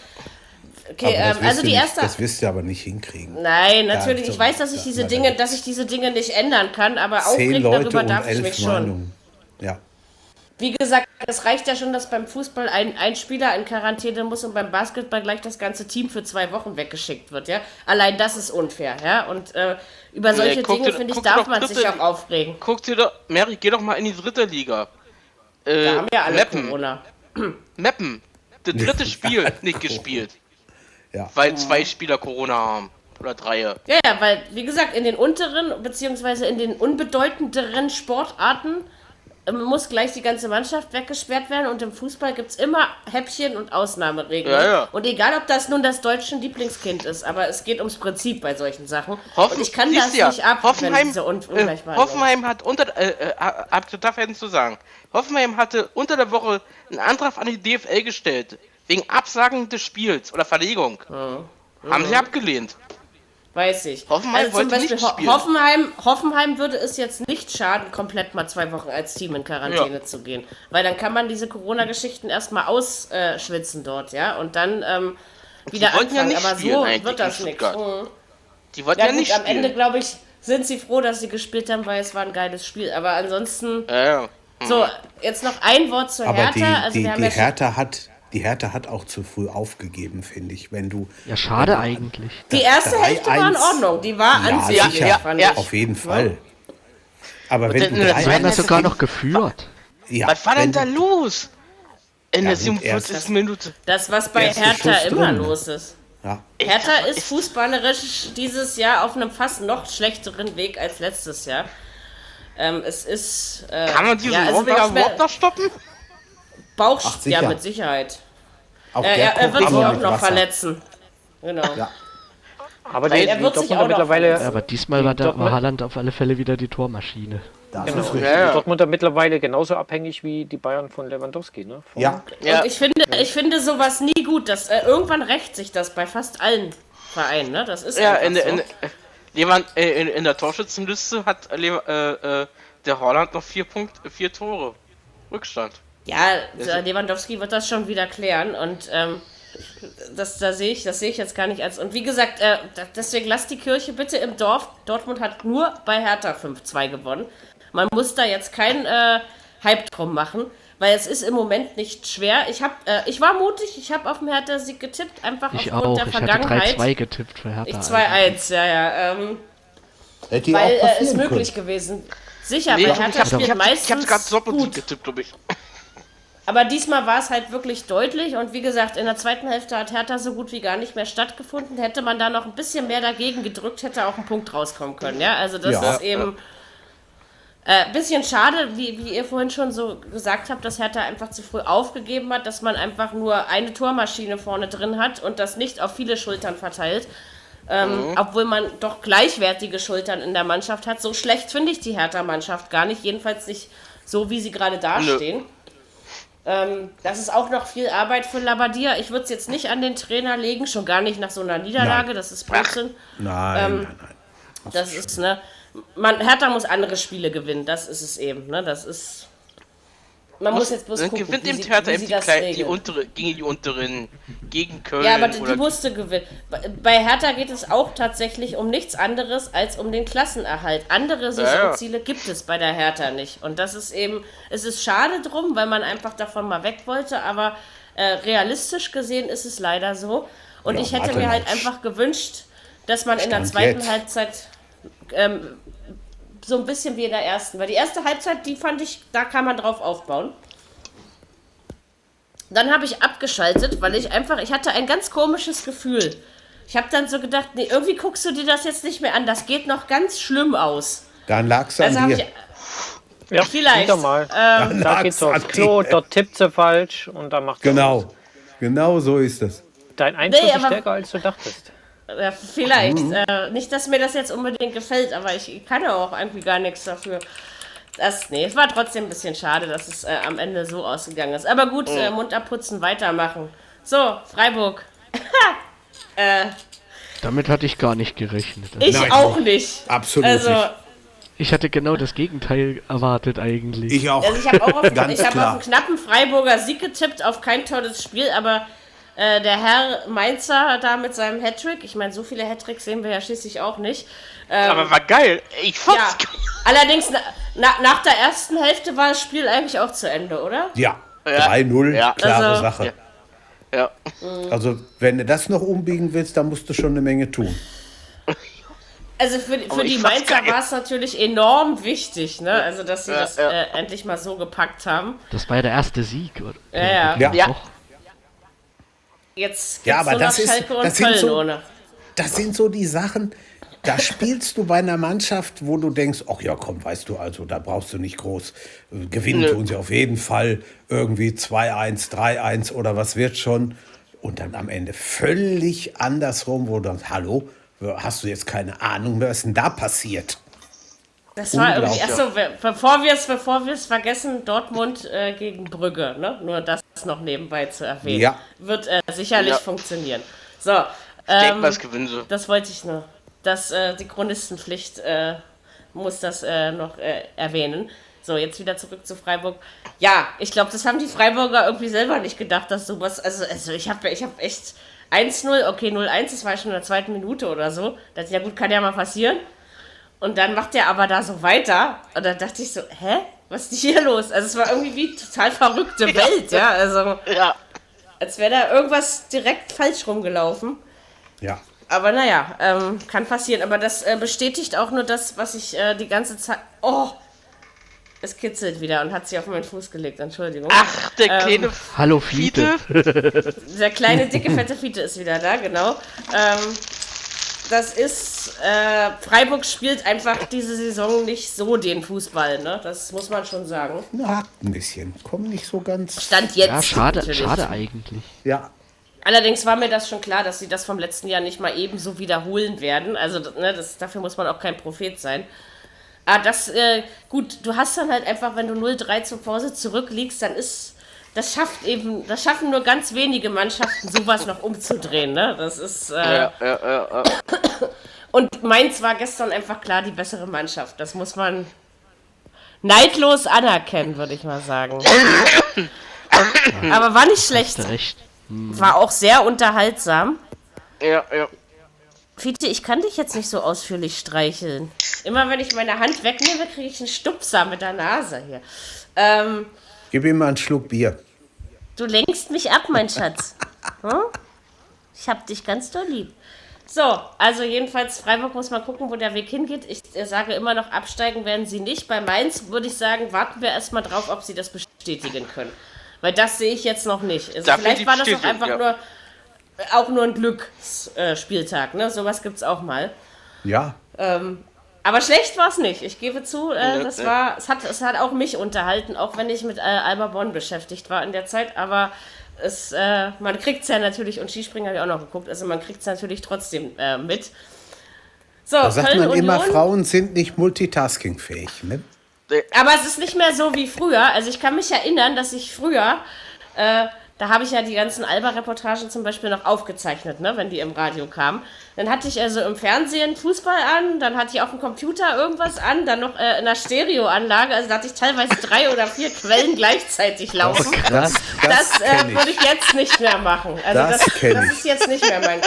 Okay, ähm, wirst also du die nicht, erste. Das wirst du aber nicht hinkriegen. Nein, natürlich. ich weiß, dass ich diese Dinge, dass ich diese Dinge nicht ändern kann, aber Zehn aufregen Leute darüber darf ich mich elf schon. Meinungen. Ja. Wie gesagt, es reicht ja schon, dass beim Fußball ein, ein Spieler in Quarantäne muss und beim Basketball gleich das ganze Team für zwei Wochen weggeschickt wird, ja. Allein das ist unfair, ja. Und äh, über solche guck Dinge, finde ich, darf doch man dritte sich auch aufregen. Guck dir doch, Mary, geh doch mal in die dritte Liga. Äh, Da haben ja alle Meppen, Corona. Meppen. Das dritte Spiel nicht gespielt. Ja. Weil zwei Spieler Corona haben. Oder drei. Ja, ja, weil, wie gesagt, in den unteren, beziehungsweise in den unbedeutenderen Sportarten ähm, muss gleich die ganze Mannschaft weggesperrt werden und im Fußball gibt es immer Häppchen und Ausnahmeregeln. Ja, ja. Und egal, ob das nun das deutsche Lieblingskind ist, aber es geht ums Prinzip bei solchen Sachen. Hoffen, und ich kann das ja, nicht ab, Hoffenheim, wenn diese Un äh. Hoffenheim hat unter, äh, äh, ich darf zu sagen. Hoffenheim hatte unter der Woche einen Antrag an die DFL gestellt. Wegen Absagen des Spiels oder Verlegung. Haben sie abgelehnt. Weiß ich. Hoffenheim also zum Beispiel nicht Ho spielen. Hoffenheim, Hoffenheim würde es jetzt nicht schaden, komplett mal zwei Wochen als Team in Quarantäne Ja. zu gehen. Weil dann kann man diese Corona-Geschichten erstmal ausschwitzen dort, ja. Und dann ähm, wieder ja anfangen. nicht Aber spielen so wird das nichts. Mhm. Die wollten Ja, ja, gut, nicht am Ende, spielen. glaube ich, sind sie froh, dass sie gespielt haben, weil es war ein geiles Spiel. Aber ansonsten, Ja, ja. so, jetzt noch ein Wort zur Aber Hertha. die, also die, wir haben die, ja Hertha hat, die Hertha hat auch zu früh aufgegeben, finde ich. Wenn du Ja, schade eigentlich. die erste 3-1 Hälfte war in Ordnung. Die war Ja, ansehnlich, fand Ja, ich. auf jeden Fall. Aber wenn dann du drei Wir haben das sogar noch geführt. ja, Was war denn da du- los? In der gut, 47. erst- Minute. Das, was bei Hertha Schuss immer drin. los ist. Ja, Hertha ist fußballerisch dieses Jahr auf einem fast noch schlechteren Weg als letztes Jahr. Ähm, es ist. Äh, Kann man diesen ja, Norweger überhaupt noch stoppen? Bauch, Ach, ja, mit Sicherheit. Auch Er, der er, er wird sich auch noch Wasser. verletzen. Genau. Ja. Aber die, er wird sich auch noch mittlerweile, verletzen. Aber diesmal war, da, Dortmund- war Haaland auf alle Fälle wieder die Tormaschine. Das genau, ist. Ja, ja. Dortmunder mittlerweile genauso abhängig wie die Bayern von Lewandowski. Ne? Von- Ja, Ja. Und ich finde, ich finde sowas nie gut. Dass, äh, irgendwann rächt sich das bei fast allen Vereinen. Ne? Das ist Ja, einfach in, der- so. in, Lewand, äh, in, in der Torschützenliste hat äh, äh, der Holland noch vier Punkte, vier Tore Rückstand. Ja, Lewandowski wird das schon wieder klären und ähm, das, da sehe ich, das sehe ich jetzt gar nicht als. Und wie gesagt, äh, deswegen lasst die Kirche bitte im Dorf. Dortmund hat nur bei Hertha 5-2 gewonnen. Man muss da jetzt keinen äh, Hype drum machen, weil es ist im Moment nicht schwer. Ich, hab, äh, ich war mutig, ich habe auf den Hertha-Sieg getippt, einfach Ich aufgrund auch. der Ich hatte Vergangenheit. 3-2 getippt für Hertha. Ich 2-1, ja, ja. Ähm, hätte weil auch äh, ist möglich können. gewesen. Sicher, Nee, weil ich, Hertha ich, spielt ich, hab, ich meistens hab's gerade doppelt gut. getippt, glaube ich. Aber diesmal war es halt wirklich deutlich und wie gesagt, in der zweiten Hälfte hat Hertha so gut wie gar nicht mehr stattgefunden. Hätte man da noch ein bisschen mehr dagegen gedrückt, hätte auch ein Punkt rauskommen können. Ja, also das Ja. ist eben ein äh, bisschen schade, wie, wie ihr vorhin schon so gesagt habt, dass Hertha einfach zu früh aufgegeben hat, dass man einfach nur eine Tormaschine vorne drin hat und das nicht auf viele Schultern verteilt. Ähm, Obwohl man doch gleichwertige Schultern in der Mannschaft hat. So schlecht finde ich die Hertha-Mannschaft gar nicht. Jedenfalls nicht so, wie sie gerade dastehen. Ähm, das ist auch noch viel Arbeit für Labadia. Ich würde es jetzt nicht an den Trainer legen, schon gar nicht nach so einer Niederlage. Nein. Das ist Blödsinn. Nein, Ähm, nein, nein. Das ist, ne. Man, Hertha muss andere Spiele gewinnen. Das ist es eben, ne. Das ist. Man muss, jetzt bloß Dann gucken, gewinnt wie eben sie, Hertha wie eben sie die, das Kleine, die, untere, gegen die unteren, gegen Köln. Ja, aber die, die musste gewinnen. Bei- Hertha geht es auch tatsächlich um nichts anderes als um den Klassenerhalt. Andere Saisonziele gibt es bei der Hertha nicht. Und das ist eben, es ist schade drum, weil man einfach davon mal weg wollte, aber äh, realistisch gesehen ist es leider so. Und Ja, ich hätte mir halt einfach gewünscht, dass man in der Stand zweiten jetzt. Halbzeit ähm, so ein bisschen wie in der ersten, weil die erste Halbzeit, die fand ich, da kann man drauf aufbauen. Dann habe ich abgeschaltet, weil ich einfach, ich hatte ein ganz komisches Gefühl. Ich habe dann so gedacht, nee, irgendwie guckst du dir das jetzt nicht mehr an. Das geht noch ganz schlimm aus. Dann lag es an Also habe dir. ich, Ja, Vielleicht, Wieder mal. ähm, da lag's geht's an aufs Klo, dir. dort tippt sie falsch und dann macht. Genau. Genau so ist es. Dein Einfluss Nee, ist stärker als du dachtest. Äh, vielleicht. Äh, nicht, dass mir das jetzt unbedingt gefällt, aber ich kann ja auch irgendwie gar nichts dafür. Das, nee, es war trotzdem ein bisschen schade, dass es äh, am Ende so ausgegangen ist. Aber gut, äh, Mund abputzen, weitermachen. So, Freiburg. äh, Damit hatte ich gar nicht gerechnet. ich Nein, auch nicht. absolut also, nicht. Ich hatte genau das Gegenteil erwartet eigentlich. Ich auch. Also ich habe auch auf, Ganz ich hab auf einen knappen Freiburger Sieg getippt, auf kein tolles Spiel, aber äh, der Herr Mainzer da mit seinem Hattrick, ich meine, so viele Hattricks sehen wir ja schließlich auch nicht. Ähm, Aber war geil. Ich fand's ja, geil. allerdings na, na, nach der ersten Hälfte war das Spiel eigentlich auch zu Ende, oder? Ja, Ja. 3-0, Ja. klare Also- Sache. Ja. Also, wenn du das noch umbiegen willst, dann musst du schon eine Menge tun. Also für, für die Mainzer war es natürlich enorm wichtig, ne? Also dass sie Ja, das ja. Äh, endlich mal so gepackt haben. Das war ja der erste Sieg. Oder? Ja, ja. Ja. Jetzt Ja, aber nur das ist- Schalke und das sind Köln so- ohne. Das sind so die Sachen, da spielst du bei einer Mannschaft, wo du denkst, ach ja, komm, weißt du, also da brauchst du nicht groß. äh, Gewinnen Nö. tun sie auf jeden Fall irgendwie 2-1, 3-1 oder was wird schon. Und dann am Ende völlig andersrum, wo du denkst, hallo, hast du jetzt keine Ahnung, was ist denn da passiert? Das war irgendwie, achso, we- bevor wir es bevor wir es vergessen, Dortmund äh, gegen Brügge, ne? Nur das noch nebenbei zu erwähnen. Ja. Wird äh, sicherlich Ja. funktionieren. So, Ich denke ähm, mal, es gewinnen sie. das wollte ich nur. Das, äh, die Chronistenpflicht äh, muss das äh, noch äh, erwähnen. So, jetzt wieder zurück zu Freiburg. Ja, ich glaube, das haben die Freiburger irgendwie selber nicht gedacht, dass sowas. Also, also ich habe ich hab echt 1-0, okay, 0-1, das war ja schon in der zweiten Minute oder so. Das, ja gut, kann ja mal passieren. Und dann macht er aber da so weiter. Und dann dachte ich so, hä? Was ist hier los? Also es war irgendwie wie total verrückte Welt, ja. Also Ja. als wäre da irgendwas direkt falsch rumgelaufen. Ja. Aber naja, ähm, kann passieren. Aber das äh, bestätigt auch nur das, was ich äh, die ganze Zeit. Oh! Es kitzelt wieder und hat sie auf meinen Fuß gelegt. Entschuldigung. Ach, der Ähm, kleine Hallo Fiete. Fiete. Der kleine, dicke, fette Fiete ist wieder da, genau. Ähm, das ist. Äh, Freiburg spielt einfach diese Saison nicht so den Fußball, ne? Das muss man schon sagen. Na, hakt ein bisschen. Komm nicht so ganz. Stand jetzt. Ja, schade, natürlich. schade eigentlich. Ja. Allerdings war mir das schon klar, dass sie das vom letzten Jahr nicht mal ebenso wiederholen werden. Also, ne, das, dafür muss man auch kein Prophet sein. Aber das, äh, gut, du hast dann halt einfach, wenn du 0-3 zur Pause zurückliegst, dann ist, das schafft eben, das schaffen nur ganz wenige Mannschaften, sowas noch umzudrehen, ne? Das ist, äh, Ja, ja, ja, ja. und Mainz war gestern einfach klar die bessere Mannschaft. Das muss man neidlos anerkennen, würde ich mal sagen. Aber war nicht schlecht. Recht. War auch sehr unterhaltsam. ja, ja. Fiete, ich kann dich jetzt nicht so ausführlich streicheln. Immer wenn ich meine Hand wegnehme, kriege ich einen Stupser mit der Nase hier. Ähm, Gib ihm mal einen Schluck Bier. du lenkst mich ab, mein Schatz. Hm? Ich hab dich ganz doll lieb. So, also jedenfalls Freiburg muss mal gucken, wo der Weg hingeht. Ich äh, sage immer noch, absteigen werden sie nicht. Bei Mainz würde ich sagen, warten wir erstmal drauf, ob sie das bestätigen können. Weil das sehe ich jetzt noch nicht. Also vielleicht war das auch einfach ja. nur auch nur ein Glücksspieltag. Ne? Sowas gibt es auch mal. Ja. Aber schlecht war es nicht. Ich gebe zu, äh, Ja, das ja. war, es hat, es hat auch mich unterhalten, auch wenn ich mit äh, Alba Bonn beschäftigt war in der Zeit. Aber es, äh, man kriegt es ja natürlich, und Skispringen habe ich auch noch geguckt, also man kriegt es natürlich trotzdem äh, mit. So, Da sagt Köln man immer, Union. Frauen sind nicht multitaskingfähig. Ne? Aber es ist nicht mehr so wie früher. Also ich kann mich erinnern, dass ich früher, äh, da habe ich ja die ganzen Alba-Reportagen zum Beispiel noch aufgezeichnet, ne, wenn die im Radio kamen. Dann hatte ich also im Fernsehen Fußball an, dann hatte ich auf dem Computer irgendwas an, dann noch äh, in einer Stereoanlage. Also da hatte ich teilweise drei oder vier Quellen gleichzeitig laufen. Das, das, Das äh, würde ich. jetzt nicht mehr machen. Also Das das, das ist jetzt nicht mehr mein.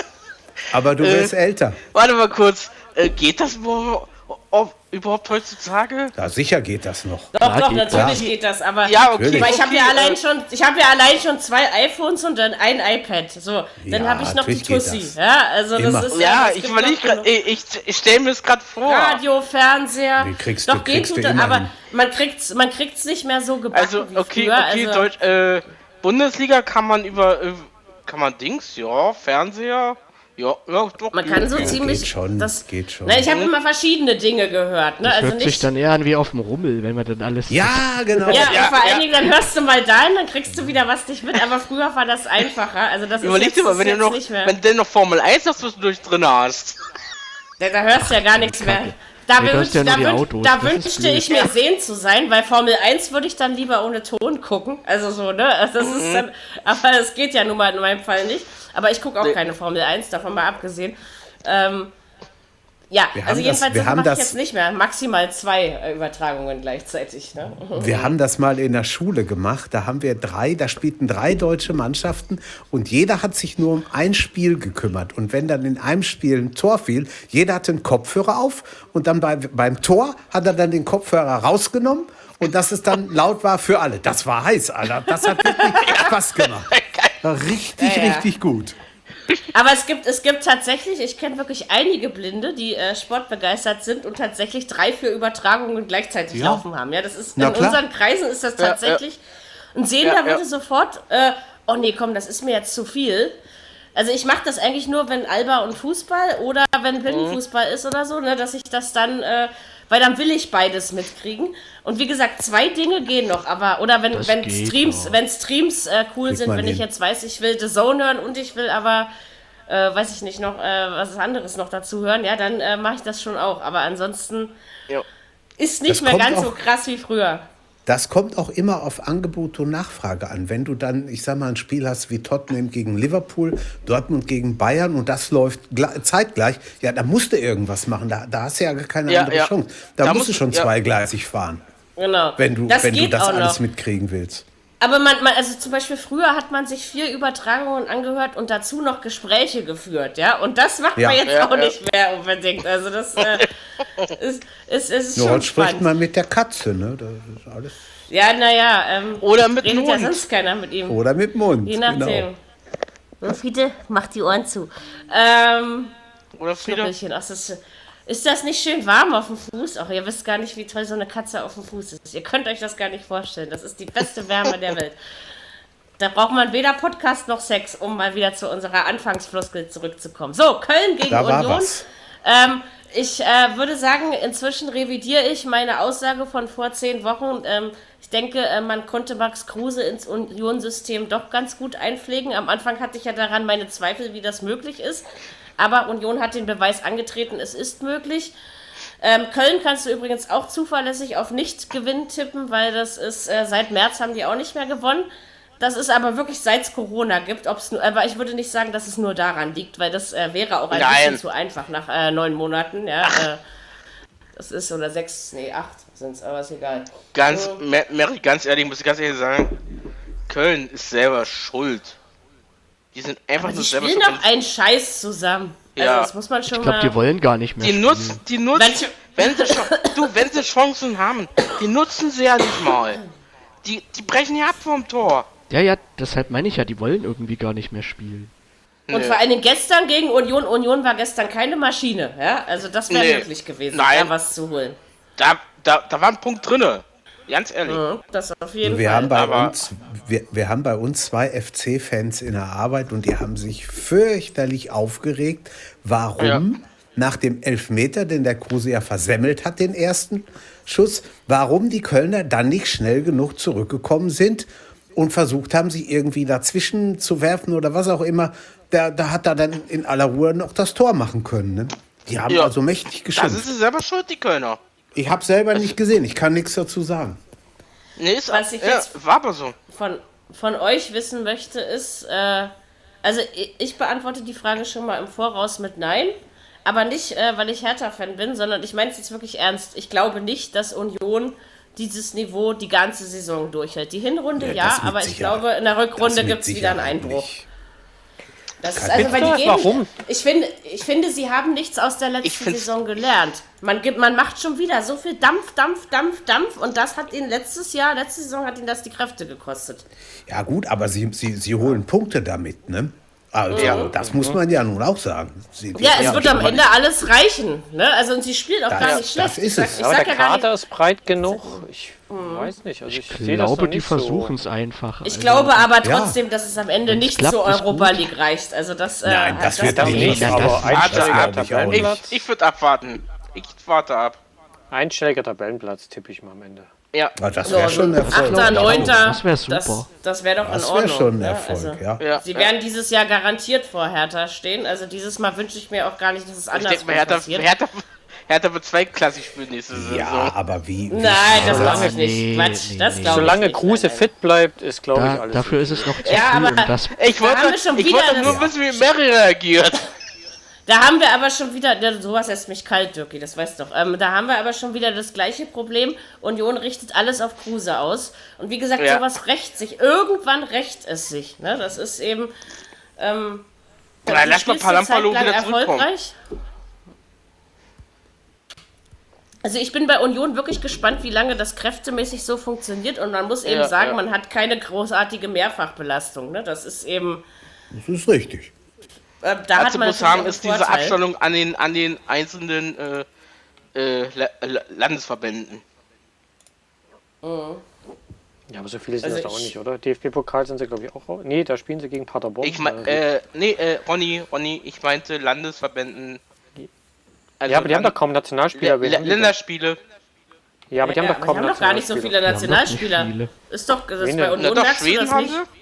Aber du wirst älter. Warte mal kurz. Äh, geht das wo, ob, überhaupt heutzutage? Ja, sicher geht das noch. Doch, Ja, doch, geht natürlich das. geht das, aber. Ja, okay. Weil ich habe okay, ja allein äh, schon, ich habe ja allein schon zwei iPhones und dann ein iPad. So, dann Ja, habe ich noch die Tussi. das. Ja, also Immer. das ist Ja, das ich überlege gerade, genug. ich, ich, ich stelle mir das gerade vor. Radio, Fernseher. Die kriegst doch du- geht kriegst du aber hin. man kriegt's, man kriegt's nicht mehr so gebacken Also, wie okay, früher. okay, also, Deutsch, äh, Bundesliga kann man über, äh, kann man Dings, ja, Fernseher, ja, ja, doch. man kann so Ja, ziemlich. geht schon, das, geht schon. Na, ich habe immer verschiedene Dinge gehört. Ne? Das Also hört sich nicht. dann eher an wie auf dem Rummel, wenn man dann alles. Ja, genau. ja, Ja, vor allen ja. Dingen, dann hörst du mal dahin, dann kriegst du wieder was dich mit. Aber früher war das einfacher. Also das Überleg ist dir mal, wenn du noch, nicht mehr. wenn du noch Formel 1 noch zwischendurch drin hast. Da, da hörst du ja gar nichts mehr. da, Nee, hast wünsch, ja da, Autos, da das wünschte ich mir sehen zu sein, weil Formel 1 würde ich dann lieber ohne Ton gucken. Also so, ne? Also das Mhm. ist dann, aber es geht ja nun mal in meinem Fall nicht. Aber ich gucke auch keine Formel 1, davon mal abgesehen. Ähm, ja, Wir also jedenfalls wir das mache ich das- jetzt nicht mehr. Maximal zwei Übertragungen gleichzeitig. Ne? Wir haben das mal in der Schule gemacht. Da haben wir drei, da spielten drei deutsche Mannschaften und jeder hat sich nur um ein Spiel gekümmert. Und wenn dann in einem Spiel ein Tor fiel, jeder hatte einen Kopfhörer auf und dann bei, beim Tor hat er dann den Kopfhörer rausgenommen und dass es dann laut war für alle. Das war heiß, Alter. Das hat wirklich Spaß gemacht. War Richtig, Ja, ja. richtig gut. Aber es gibt, es gibt tatsächlich, ich kenne wirklich einige Blinde, die äh, sportbegeistert sind und tatsächlich drei, vier Übertragungen gleichzeitig Ja. laufen haben. Ja, das ist Na in klar. unseren Kreisen ist das tatsächlich. Ein Sehender Ja, ja. würde sofort, äh, oh nee, komm, das ist mir jetzt zu viel. Also ich mache das eigentlich nur, wenn Alba und Fußball oder wenn Blindenfußball ist oder so, ne, dass ich das dann, äh, weil dann will ich beides mitkriegen. Und wie gesagt, zwei Dinge gehen noch, aber oder wenn, Das wenn Streams, doch. wenn Streams äh, cool Kriegt sind, wenn ich hin. jetzt weiß, ich will The Zone hören und ich will aber äh, weiß ich nicht, noch äh, was anderes noch dazu hören, ja, dann äh, mache ich das schon auch. Aber ansonsten Ja. ist nicht Das mehr ganz so auch- krass wie früher. Das kommt auch immer auf Angebot und Nachfrage an. Wenn du dann, ich sag mal, ein Spiel hast wie Tottenham gegen Liverpool, Dortmund gegen Bayern und das läuft gle- zeitgleich, ja, da musst du irgendwas machen. Da, da hast du ja keine Ja, andere ja. Chance. Da, Da musst musst du schon zweigleisig fahren, Genau. wenn du das wenn du das alles noch. mitkriegen willst. Aber man, man, also zum Beispiel früher hat man sich vier Übertragungen angehört und dazu noch Gespräche geführt, ja. Und das macht Ja. man jetzt Ja, auch ja. nicht mehr unbedingt. Also das äh, ist, ist, ist Nur schon heute spricht spannend. man mit der Katze, ne? Das ist alles. Ja, naja, ähm, Oder mit dem redet ja Hund. sonst keiner mit ihm. Oder mit Mund. Je nachdem. Genau. So, Fiete, mach die Ohren zu. Ähm, Oder? Schnuppelchen. Ach, das ist, ist das nicht schön warm auf dem Fuß? Ach, ihr wisst gar nicht, wie toll so eine Katze auf dem Fuß ist. Ihr könnt euch das gar nicht vorstellen. Das ist die beste Wärme der Welt. Da braucht man weder Podcast noch Sex, um mal wieder zu unserer Anfangsfloskel zurückzukommen. So, Köln gegen Union. Ähm, ich äh, würde sagen, inzwischen revidiere ich meine Aussage von vor zehn Wochen. Ähm, ich denke, äh, man konnte Max Kruse ins Union-System doch ganz gut einpflegen. Am Anfang hatte ich ja daran meine Zweifel, wie das möglich ist. Aber Union hat den Beweis angetreten, es ist möglich. Ähm, Köln kannst du übrigens auch zuverlässig auf Nicht-Gewinn tippen, weil das ist, äh, seit März haben die auch nicht mehr gewonnen. Das ist aber wirklich seit es Corona gibt. Ob's nur, aber ich würde nicht sagen, dass es nur daran liegt, weil das äh, wäre auch ein Nein. bisschen zu einfach nach äh, neun Monaten. Ja, äh, das ist oder sechs, nee, acht sind es, aber ist egal. Ganz, Mer- Mary, ganz ehrlich, muss ich ganz ehrlich sagen, Köln ist selber schuld. Die sind einfach Die nur selber spielen schuld. doch einen Scheiß zusammen. Also Ja. das muss man schon Ich glaube, die wollen gar nicht mehr Die spielen. nutzen, die nutzen, Manche- wenn sie, du, wenn sie Chancen haben, die nutzen sie ja nicht mal. Die, die brechen ja ab vom Tor. Ja, ja, deshalb meine ich ja, die wollen irgendwie gar nicht mehr spielen. Und vor allen Dingen gestern gegen Union. Union war gestern keine Maschine. Ja, also das wäre Nee. möglich gewesen, Nein. da was zu holen. Da, da, da war ein Punkt drinne. Ganz ehrlich. Mhm, Das auf jeden Wir Fall. haben, bei aber- uns, wir, wir haben bei uns zwei FC-Fans in der Arbeit und die haben sich fürchterlich aufgeregt. Warum? Ja. Nach dem Elfmeter, den der Kruse ja versemmelt hat, den ersten Schuss, warum die Kölner dann nicht schnell genug zurückgekommen sind und versucht haben, sie irgendwie dazwischen zu werfen oder was auch immer. Da, da hat er dann in aller Ruhe noch das Tor machen können. Ne? Die haben Ja. also mächtig Da sind geschimpft. sie selber schuld, die Kölner. Ich habe selber nicht gesehen, ich kann nichts dazu sagen. Nee, ist, Was ich ja, jetzt- war aber so. von, von euch wissen möchte, ist, äh, also ich, ich beantworte die Frage schon mal im Voraus mit Nein. Aber nicht, äh, weil ich Hertha-Fan bin, sondern ich meine es jetzt wirklich ernst. Ich glaube nicht, dass Union dieses Niveau die ganze Saison durchhält. Die Hinrunde ja, mit aber ich glaube, in der Rückrunde gibt es wieder einen Einbruch. nicht. Das ist also, weil die gehen? Warum? Ich finde, ich finde, sie haben nichts aus der letzten Saison gelernt. Man, gibt, man macht schon wieder so viel Dampf, Dampf, Dampf, Dampf und das hat ihnen letztes Jahr, letzte Saison hat ihnen das die Kräfte gekostet. Ja gut, aber sie, sie, sie holen Punkte damit, ne? Also, das muss man ja nun auch sagen. Sie, Ja, es wird am Ende alles reichen. Ne? Also und sie spielt auch Das- gar nicht das schlecht. ist ich sag, es. ich Aber der ja Kader ist breit genug. Ich weiß nicht. Also ich, Ich das glaube, die versuchen so. es einfach. ich Also, glaube aber Ja. trotzdem, dass es am Ende Wenn's nicht klappt, zur Europa gut. League reicht. Also das, äh, Nein, das wird Das nicht. Ja, aber das- Warte einstelliger glaub ich. Tabellenplatz. Ich würde abwarten. Ich warte ab. Einstelliger Tabellenplatz tippe ich mal am Ende. Ja. Ja, das so, wäre schon ein so Erfolg. Achter, Neunter, Das wär super. Das, das wäre doch Das in wäre Ordnung. schon ein ne? Erfolg, Also, ja. Ja. Sie werden dieses Jahr garantiert vor Hertha stehen. Also dieses Mal wünsche ich mir auch gar nicht, dass es Ich anders denke mal, Hertha, passiert. Hertha, Hertha wird zweiklassig spielen nächste Saison. Ja, aber wie? wie Nein, das glaube ich nicht. Nee, Quatsch, nee, das nee. glaube ich Solange nicht. Kruse fit bleibt, ist, glaube ich, Da, alles. dafür ist es noch zu Ja, früh, aber- das Ich wollte, ich wollte nur das- wissen, wie Mary reagiert. Da haben wir aber schon wieder, sowas lässt mich kalt, Dirki, das weißt du doch. Ähm, da haben wir aber schon wieder das gleiche Problem. Union richtet alles auf Kruse aus. Und wie gesagt, Ja. sowas rächt sich. Irgendwann rächt es sich. Ne? Das ist eben. Ähm, Na, lass mal Palampalo wieder erfolgreich. Also ich bin bei Union wirklich gespannt, wie lange das kräftemäßig so funktioniert. Und man muss eben Ja, sagen, ja. man hat keine großartige Mehrfachbelastung. Ne? Das ist eben. Das ist richtig. Äh, da hat Dazu man ist diese Vorteil. Abstellung an den, an den einzelnen äh, äh, La La Landesverbänden. Ja, aber so viele sind Also das da auch ich- nicht, oder? DFB-Pokal sind sie, glaube ich, auch raus. Nee, da spielen sie gegen Paderborn. Ich mein, Äh, äh, nee, äh, Ronny, Ronny, ich meinte Landesverbänden. Also ja, aber die haben doch kaum Nationalspieler. L Wen haben die denn? Länderspiele. Ja, aber die haben Ja, doch aber kaum die haben doch gar nicht so viele haben doch Nationalspieler. Ist doch, das Wen bei? Union Na doch, Schweden das haben nicht. sie.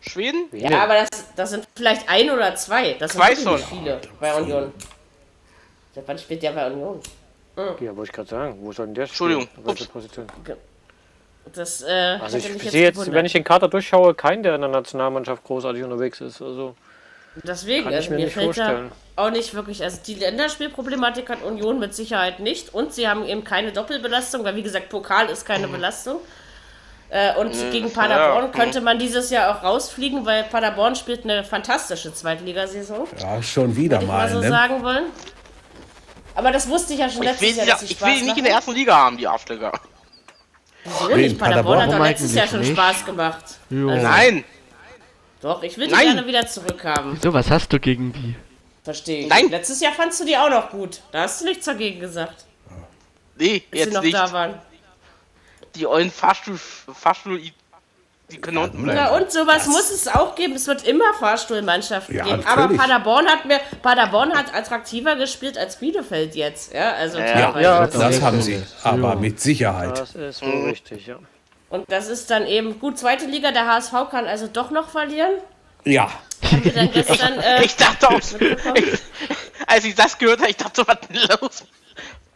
Schweden? Ja, denn? aber das, das sind vielleicht ein oder zwei. Das sind Zwei wirklich nicht schon. viele bei Union. Seit wann spielt der bei Union? Ja, wollte ich gerade sagen. Wo soll denn der Entschuldigung. Position? Das, äh, Also ich sehe jetzt, gewundert. wenn ich den Kader durchschaue, keinen, der in der Nationalmannschaft großartig unterwegs ist. Also Deswegen, kann ich also mir mir nicht vorstellen. auch nicht wirklich, also die Länderspielproblematik hat Union mit Sicherheit nicht und sie haben eben keine Doppelbelastung, weil wie gesagt, Pokal ist keine Belastung. Äh, und gegen Paderborn ja. könnte man dieses Jahr auch rausfliegen, weil Paderborn spielt eine fantastische Zweitligasaison. Ja, schon wieder Würde ich mal mal, so ne? sagen wollen. Aber das wusste ich ja schon Ich letztes will, Jahr, dass ich Spaß will die nicht in der ersten Liga haben, die Arschlöcher. Wieso Wen? nicht? Paderborn hat doch letztes Jahr schon Spaß gemacht. Also, Nein, Doch, ich will die Nein. gerne wieder zurückhaben. So, was hast du gegen die? Verstehe ich. Nein. Letztes Jahr fandst du die auch noch gut. Da hast du nichts dagegen gesagt, nee, als sie jetzt noch nicht. da waren. Die ollen Fahrstuhl, Fahrstuhl, die können unten bleiben. Na und sowas muss es auch geben. Es wird immer Fahrstuhlmannschaften Ja, geben. Aber natürlich. Paderborn hat mir Paderborn hat attraktiver gespielt als Bielefeld jetzt. Ja, also Ja, ja, Das haben sie. Aber Ja. mit Sicherheit. das ist wohl richtig, ja. Und das ist dann eben gut. Zweite Liga, der HSV kann also doch noch verlieren. Ja. Gestern äh, Ich dachte auch, ich, als ich das gehört habe, ich dachte, was ist denn los?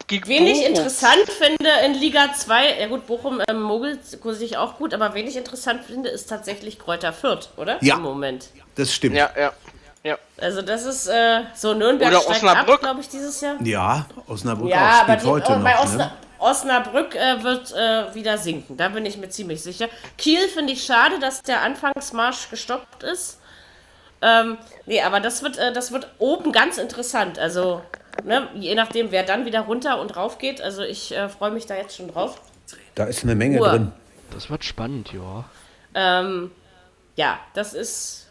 Gegen Wen ich Bochum. interessant finde in Liga 2, ja gut, Bochum ähm, mogelt sich auch gut, aber wen ich interessant finde, ist tatsächlich Kräuter Fürth, oder? Ja. Im Moment. Das stimmt. Ja, ja. Ja, Also das ist äh, so Nürnberg Oder steigt Osnabrück. ab, glaube ich, dieses Jahr. Ja, Osnabrück Ja, auch aber spielt die, heute oh, bei noch. Osna Ne? Osnabrück äh, wird äh, wieder sinken. Da bin ich mir ziemlich sicher. Kiel finde ich schade, dass der Anfangsmarsch gestoppt ist. Ähm, nee, aber das wird, äh, das wird oben ganz interessant. Also, ne, je nachdem, wer dann wieder runter und rauf geht. Also, ich äh, freue mich da jetzt schon drauf. Da ist eine Menge Uhr. drin. Das wird spannend, ja. Ähm, ja, das ist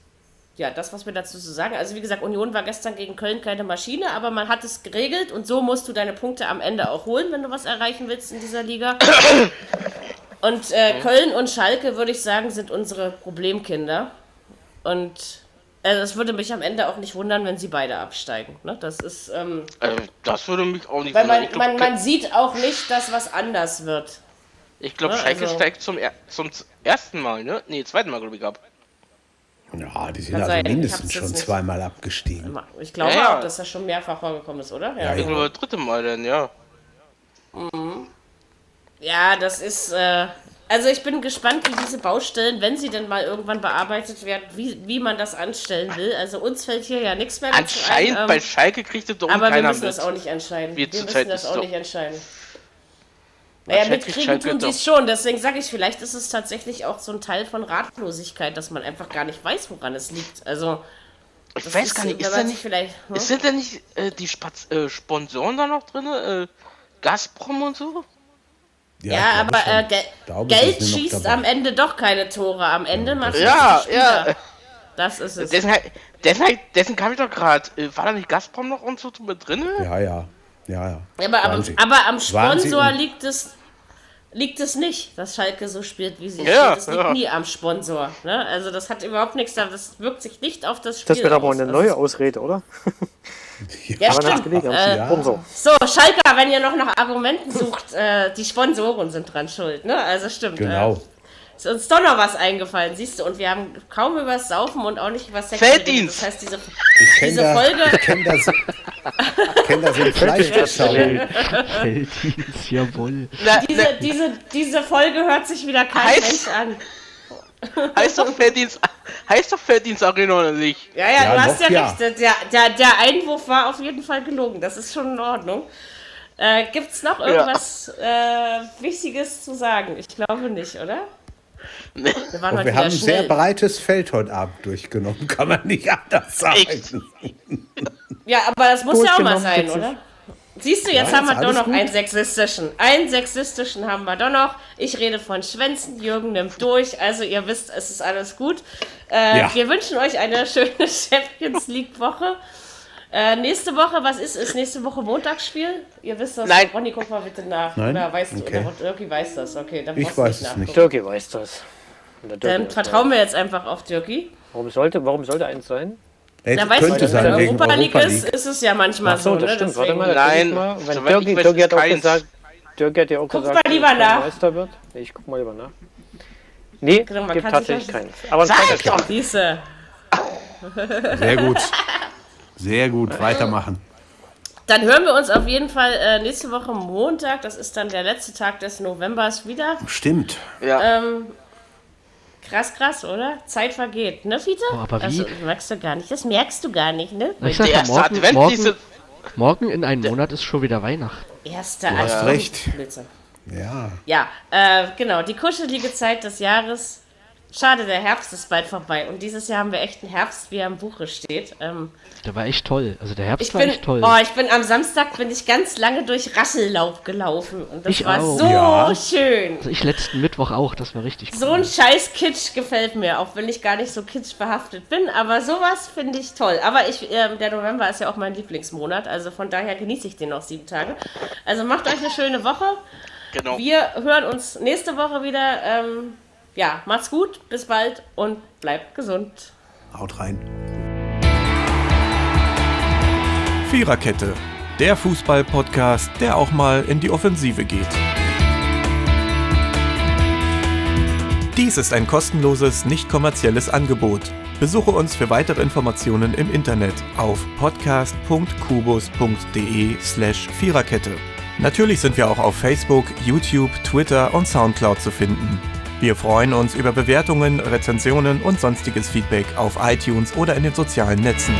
ja das, was wir dazu zu sagen. Also wie gesagt, Union war gestern gegen Köln keine Maschine, aber man hat es geregelt und so musst du deine Punkte am Ende auch holen, wenn du was erreichen willst in dieser Liga. Und äh, Köln und Schalke, würde ich sagen, sind unsere Problemkinder. Und also es würde mich am Ende auch nicht wundern, wenn sie beide absteigen. Ne? Das ist, ähm, äh, das würde mich auch nicht weil wundern. man, Ich glaube, man, man sieht auch nicht, dass was anders wird. ich glaub, ne, Schalke also- steigt zum, er zum ersten Mal, ne? Nee, zweiten Mal, glaube ich, ab. Ja, die sind Kann also sein, ich mindestens schon nicht. zweimal abgestiegen. Ich glaube Ja, ja. auch, dass das schon mehrfach vorgekommen ist, oder? Ja, Ich ja. glaube, dritte Mal dann, ja. Ja, das ist. Äh, also ich bin gespannt, wie diese Baustellen, wenn sie denn mal irgendwann bearbeitet werden, wie, wie man das anstellen will. Also uns fällt hier ja nichts mehr dazu Anscheinend ein. bei Ähm, Schalke kriegt es doch aber wir müssen mit. das auch nicht entscheiden. Wir Wir, müssen das ist auch nicht entscheiden. Naja, mitkriegen Schalke tun doch. es schon. Deswegen sage ich, vielleicht ist es tatsächlich auch so ein Teil von Ratlosigkeit, dass man einfach gar nicht weiß, woran es liegt. Also, Ich das weiß gar nicht, ist da nicht, vielleicht. Hm? sind da nicht äh, die Spaz äh, Sponsoren da noch drin? Äh, Gazprom und so? Ja, glaube aber äh, Ge Glaube, Geld schießt dabei. am Ende doch keine Tore. Am Ende macht Ja, ja. Das ist es. Dessen, dessen, dessen kam ich doch gerade. Äh, war da nicht Gazprom noch und so mit drin? Ja, ja. Ja, ja. Ja, aber, am, aber am. Sponsor liegt es, liegt es nicht, dass Schalke so spielt, wie sie Ja, spielt. Es liegt ja. nie am Sponsor. Ne? Also das hat überhaupt nichts, da- das wirkt sich nicht auf das Spiel Das wird aber aus. eine Also- neue Ausrede, oder? Ja, Aber das stimmt. gelegen Äh, Sponsor. so, Schalke, wenn ihr noch nach Argumenten sucht, äh, die Sponsoren sind dran schuld. Ne? Also stimmt. Genau. Äh, ist uns doch noch was eingefallen, siehst du. Und wir haben kaum über das Saufen und auch nicht über Sex Felddienst. Das heißt, diese, Ich kenne diese da, Folge, ich kenn da, so- ich kenn da so ein Fleischbeschauung. Felddienst, jawohl. Na, diese, diese, diese Folge hört sich wieder kein Heißt- Mensch an. Heißt doch Felddienst, heißt doch Felddienst Arena oder nicht? Ja, ja, Ja, du hast ja, ja. recht. Der, der, der Einwurf war auf jeden Fall gelogen. Das ist schon in Ordnung. Äh, gibt's noch irgendwas äh, Wichtiges zu sagen? Ich glaube nicht, oder? Nee. Wir waren Und heute wir haben ein sehr breites Feld heute Abend durchgenommen, kann man nicht anders Echt? sagen. Ja, aber das muss ja auch mal sein, oder? Siehst du, jetzt Ja, haben wir doch noch gut. einen sexistischen. Einen sexistischen haben wir doch noch. Ich rede von Schwänzen, Jürgen nimmt durch. Also ihr wisst, es ist alles gut. Äh, Ja. Wir wünschen euch eine schöne Champions League Woche. Äh, nächste Woche, was ist? Ist nächste Woche Montagsspiel? Ihr wisst das. Nein. Ronny, guck mal bitte nach. Nein? Oder weißt du, Okay. oder Dirkie weiß das. Okay, dann Ich du weiß es nachgucken. nicht. Dirkie weiß das. Dirkie Dann vertrauen das. wir jetzt einfach auf Dirkie. Warum sollte, warum sollte eins sein? Ey, Na, weißt könnte du, sein, wenn wegen Europa League ist, ist es ja manchmal Ach so, so. das ne? stimmt. Warte Deswegen- mal, Nein, mal. Wenn weiß, Dirkie hat ist auch gesagt, Dirkie hat ja auch Guck gesagt, mal lieber er nach. Meister wird. Nee, ich guck mal lieber nach. Nee, Genau, gibt tatsächlich keins. Aber Sag zweiter doch! Siehste. Sehr gut. Sehr gut, weitermachen. Dann hören wir uns auf jeden Fall äh, nächste Woche Montag. Das ist dann der letzte Tag des Novembers wieder. Stimmt. Ja. Ähm, krass, krass, oder? Zeit vergeht, ne, Fiete? Oh, aber wie? Also, merkst du gar nicht. Das merkst du gar nicht, ne? Ich sag Der ja, erste morgen, Advent, morgen, diese. morgen in einem Monat ist schon wieder Weihnachten. Erster Du hast recht. Ja. Ja, äh, genau. Die kuschelige Zeit des Jahres. Schade, der Herbst ist bald vorbei. Und dieses Jahr haben wir echt einen Herbst, wie er im Buche steht. Ähm, Der war echt toll. Also der Herbst Ich war bin, echt toll. oh, ich bin am Samstag bin ich ganz lange durch Rassellaub gelaufen und das Ich war auch. so Ja. schön. also ich letzten Mittwoch auch, das war richtig So ein scheiß Kitsch gefällt mir, auch wenn ich gar nicht so kitsch behaftet bin, aber sowas finde ich toll. Aber ich, ähm, der November ist ja auch mein Lieblingsmonat, also von daher genieße ich den noch sieben Tage. Also macht euch eine schöne Woche. Genau. Wir hören uns nächste Woche wieder. Ähm, ja, macht's gut, bis bald und bleibt gesund. Haut rein. Viererkette, der Fußball-Podcast, der auch mal in die Offensive geht. Dies ist ein kostenloses, nicht kommerzielles Angebot. Besuche uns für weitere Informationen im Internet auf podcast.kubus.de slash Viererkette. Natürlich sind wir auch auf Facebook, YouTube, Twitter und Soundcloud zu finden. Wir freuen uns über Bewertungen, Rezensionen und sonstiges Feedback auf iTunes oder in den sozialen Netzen.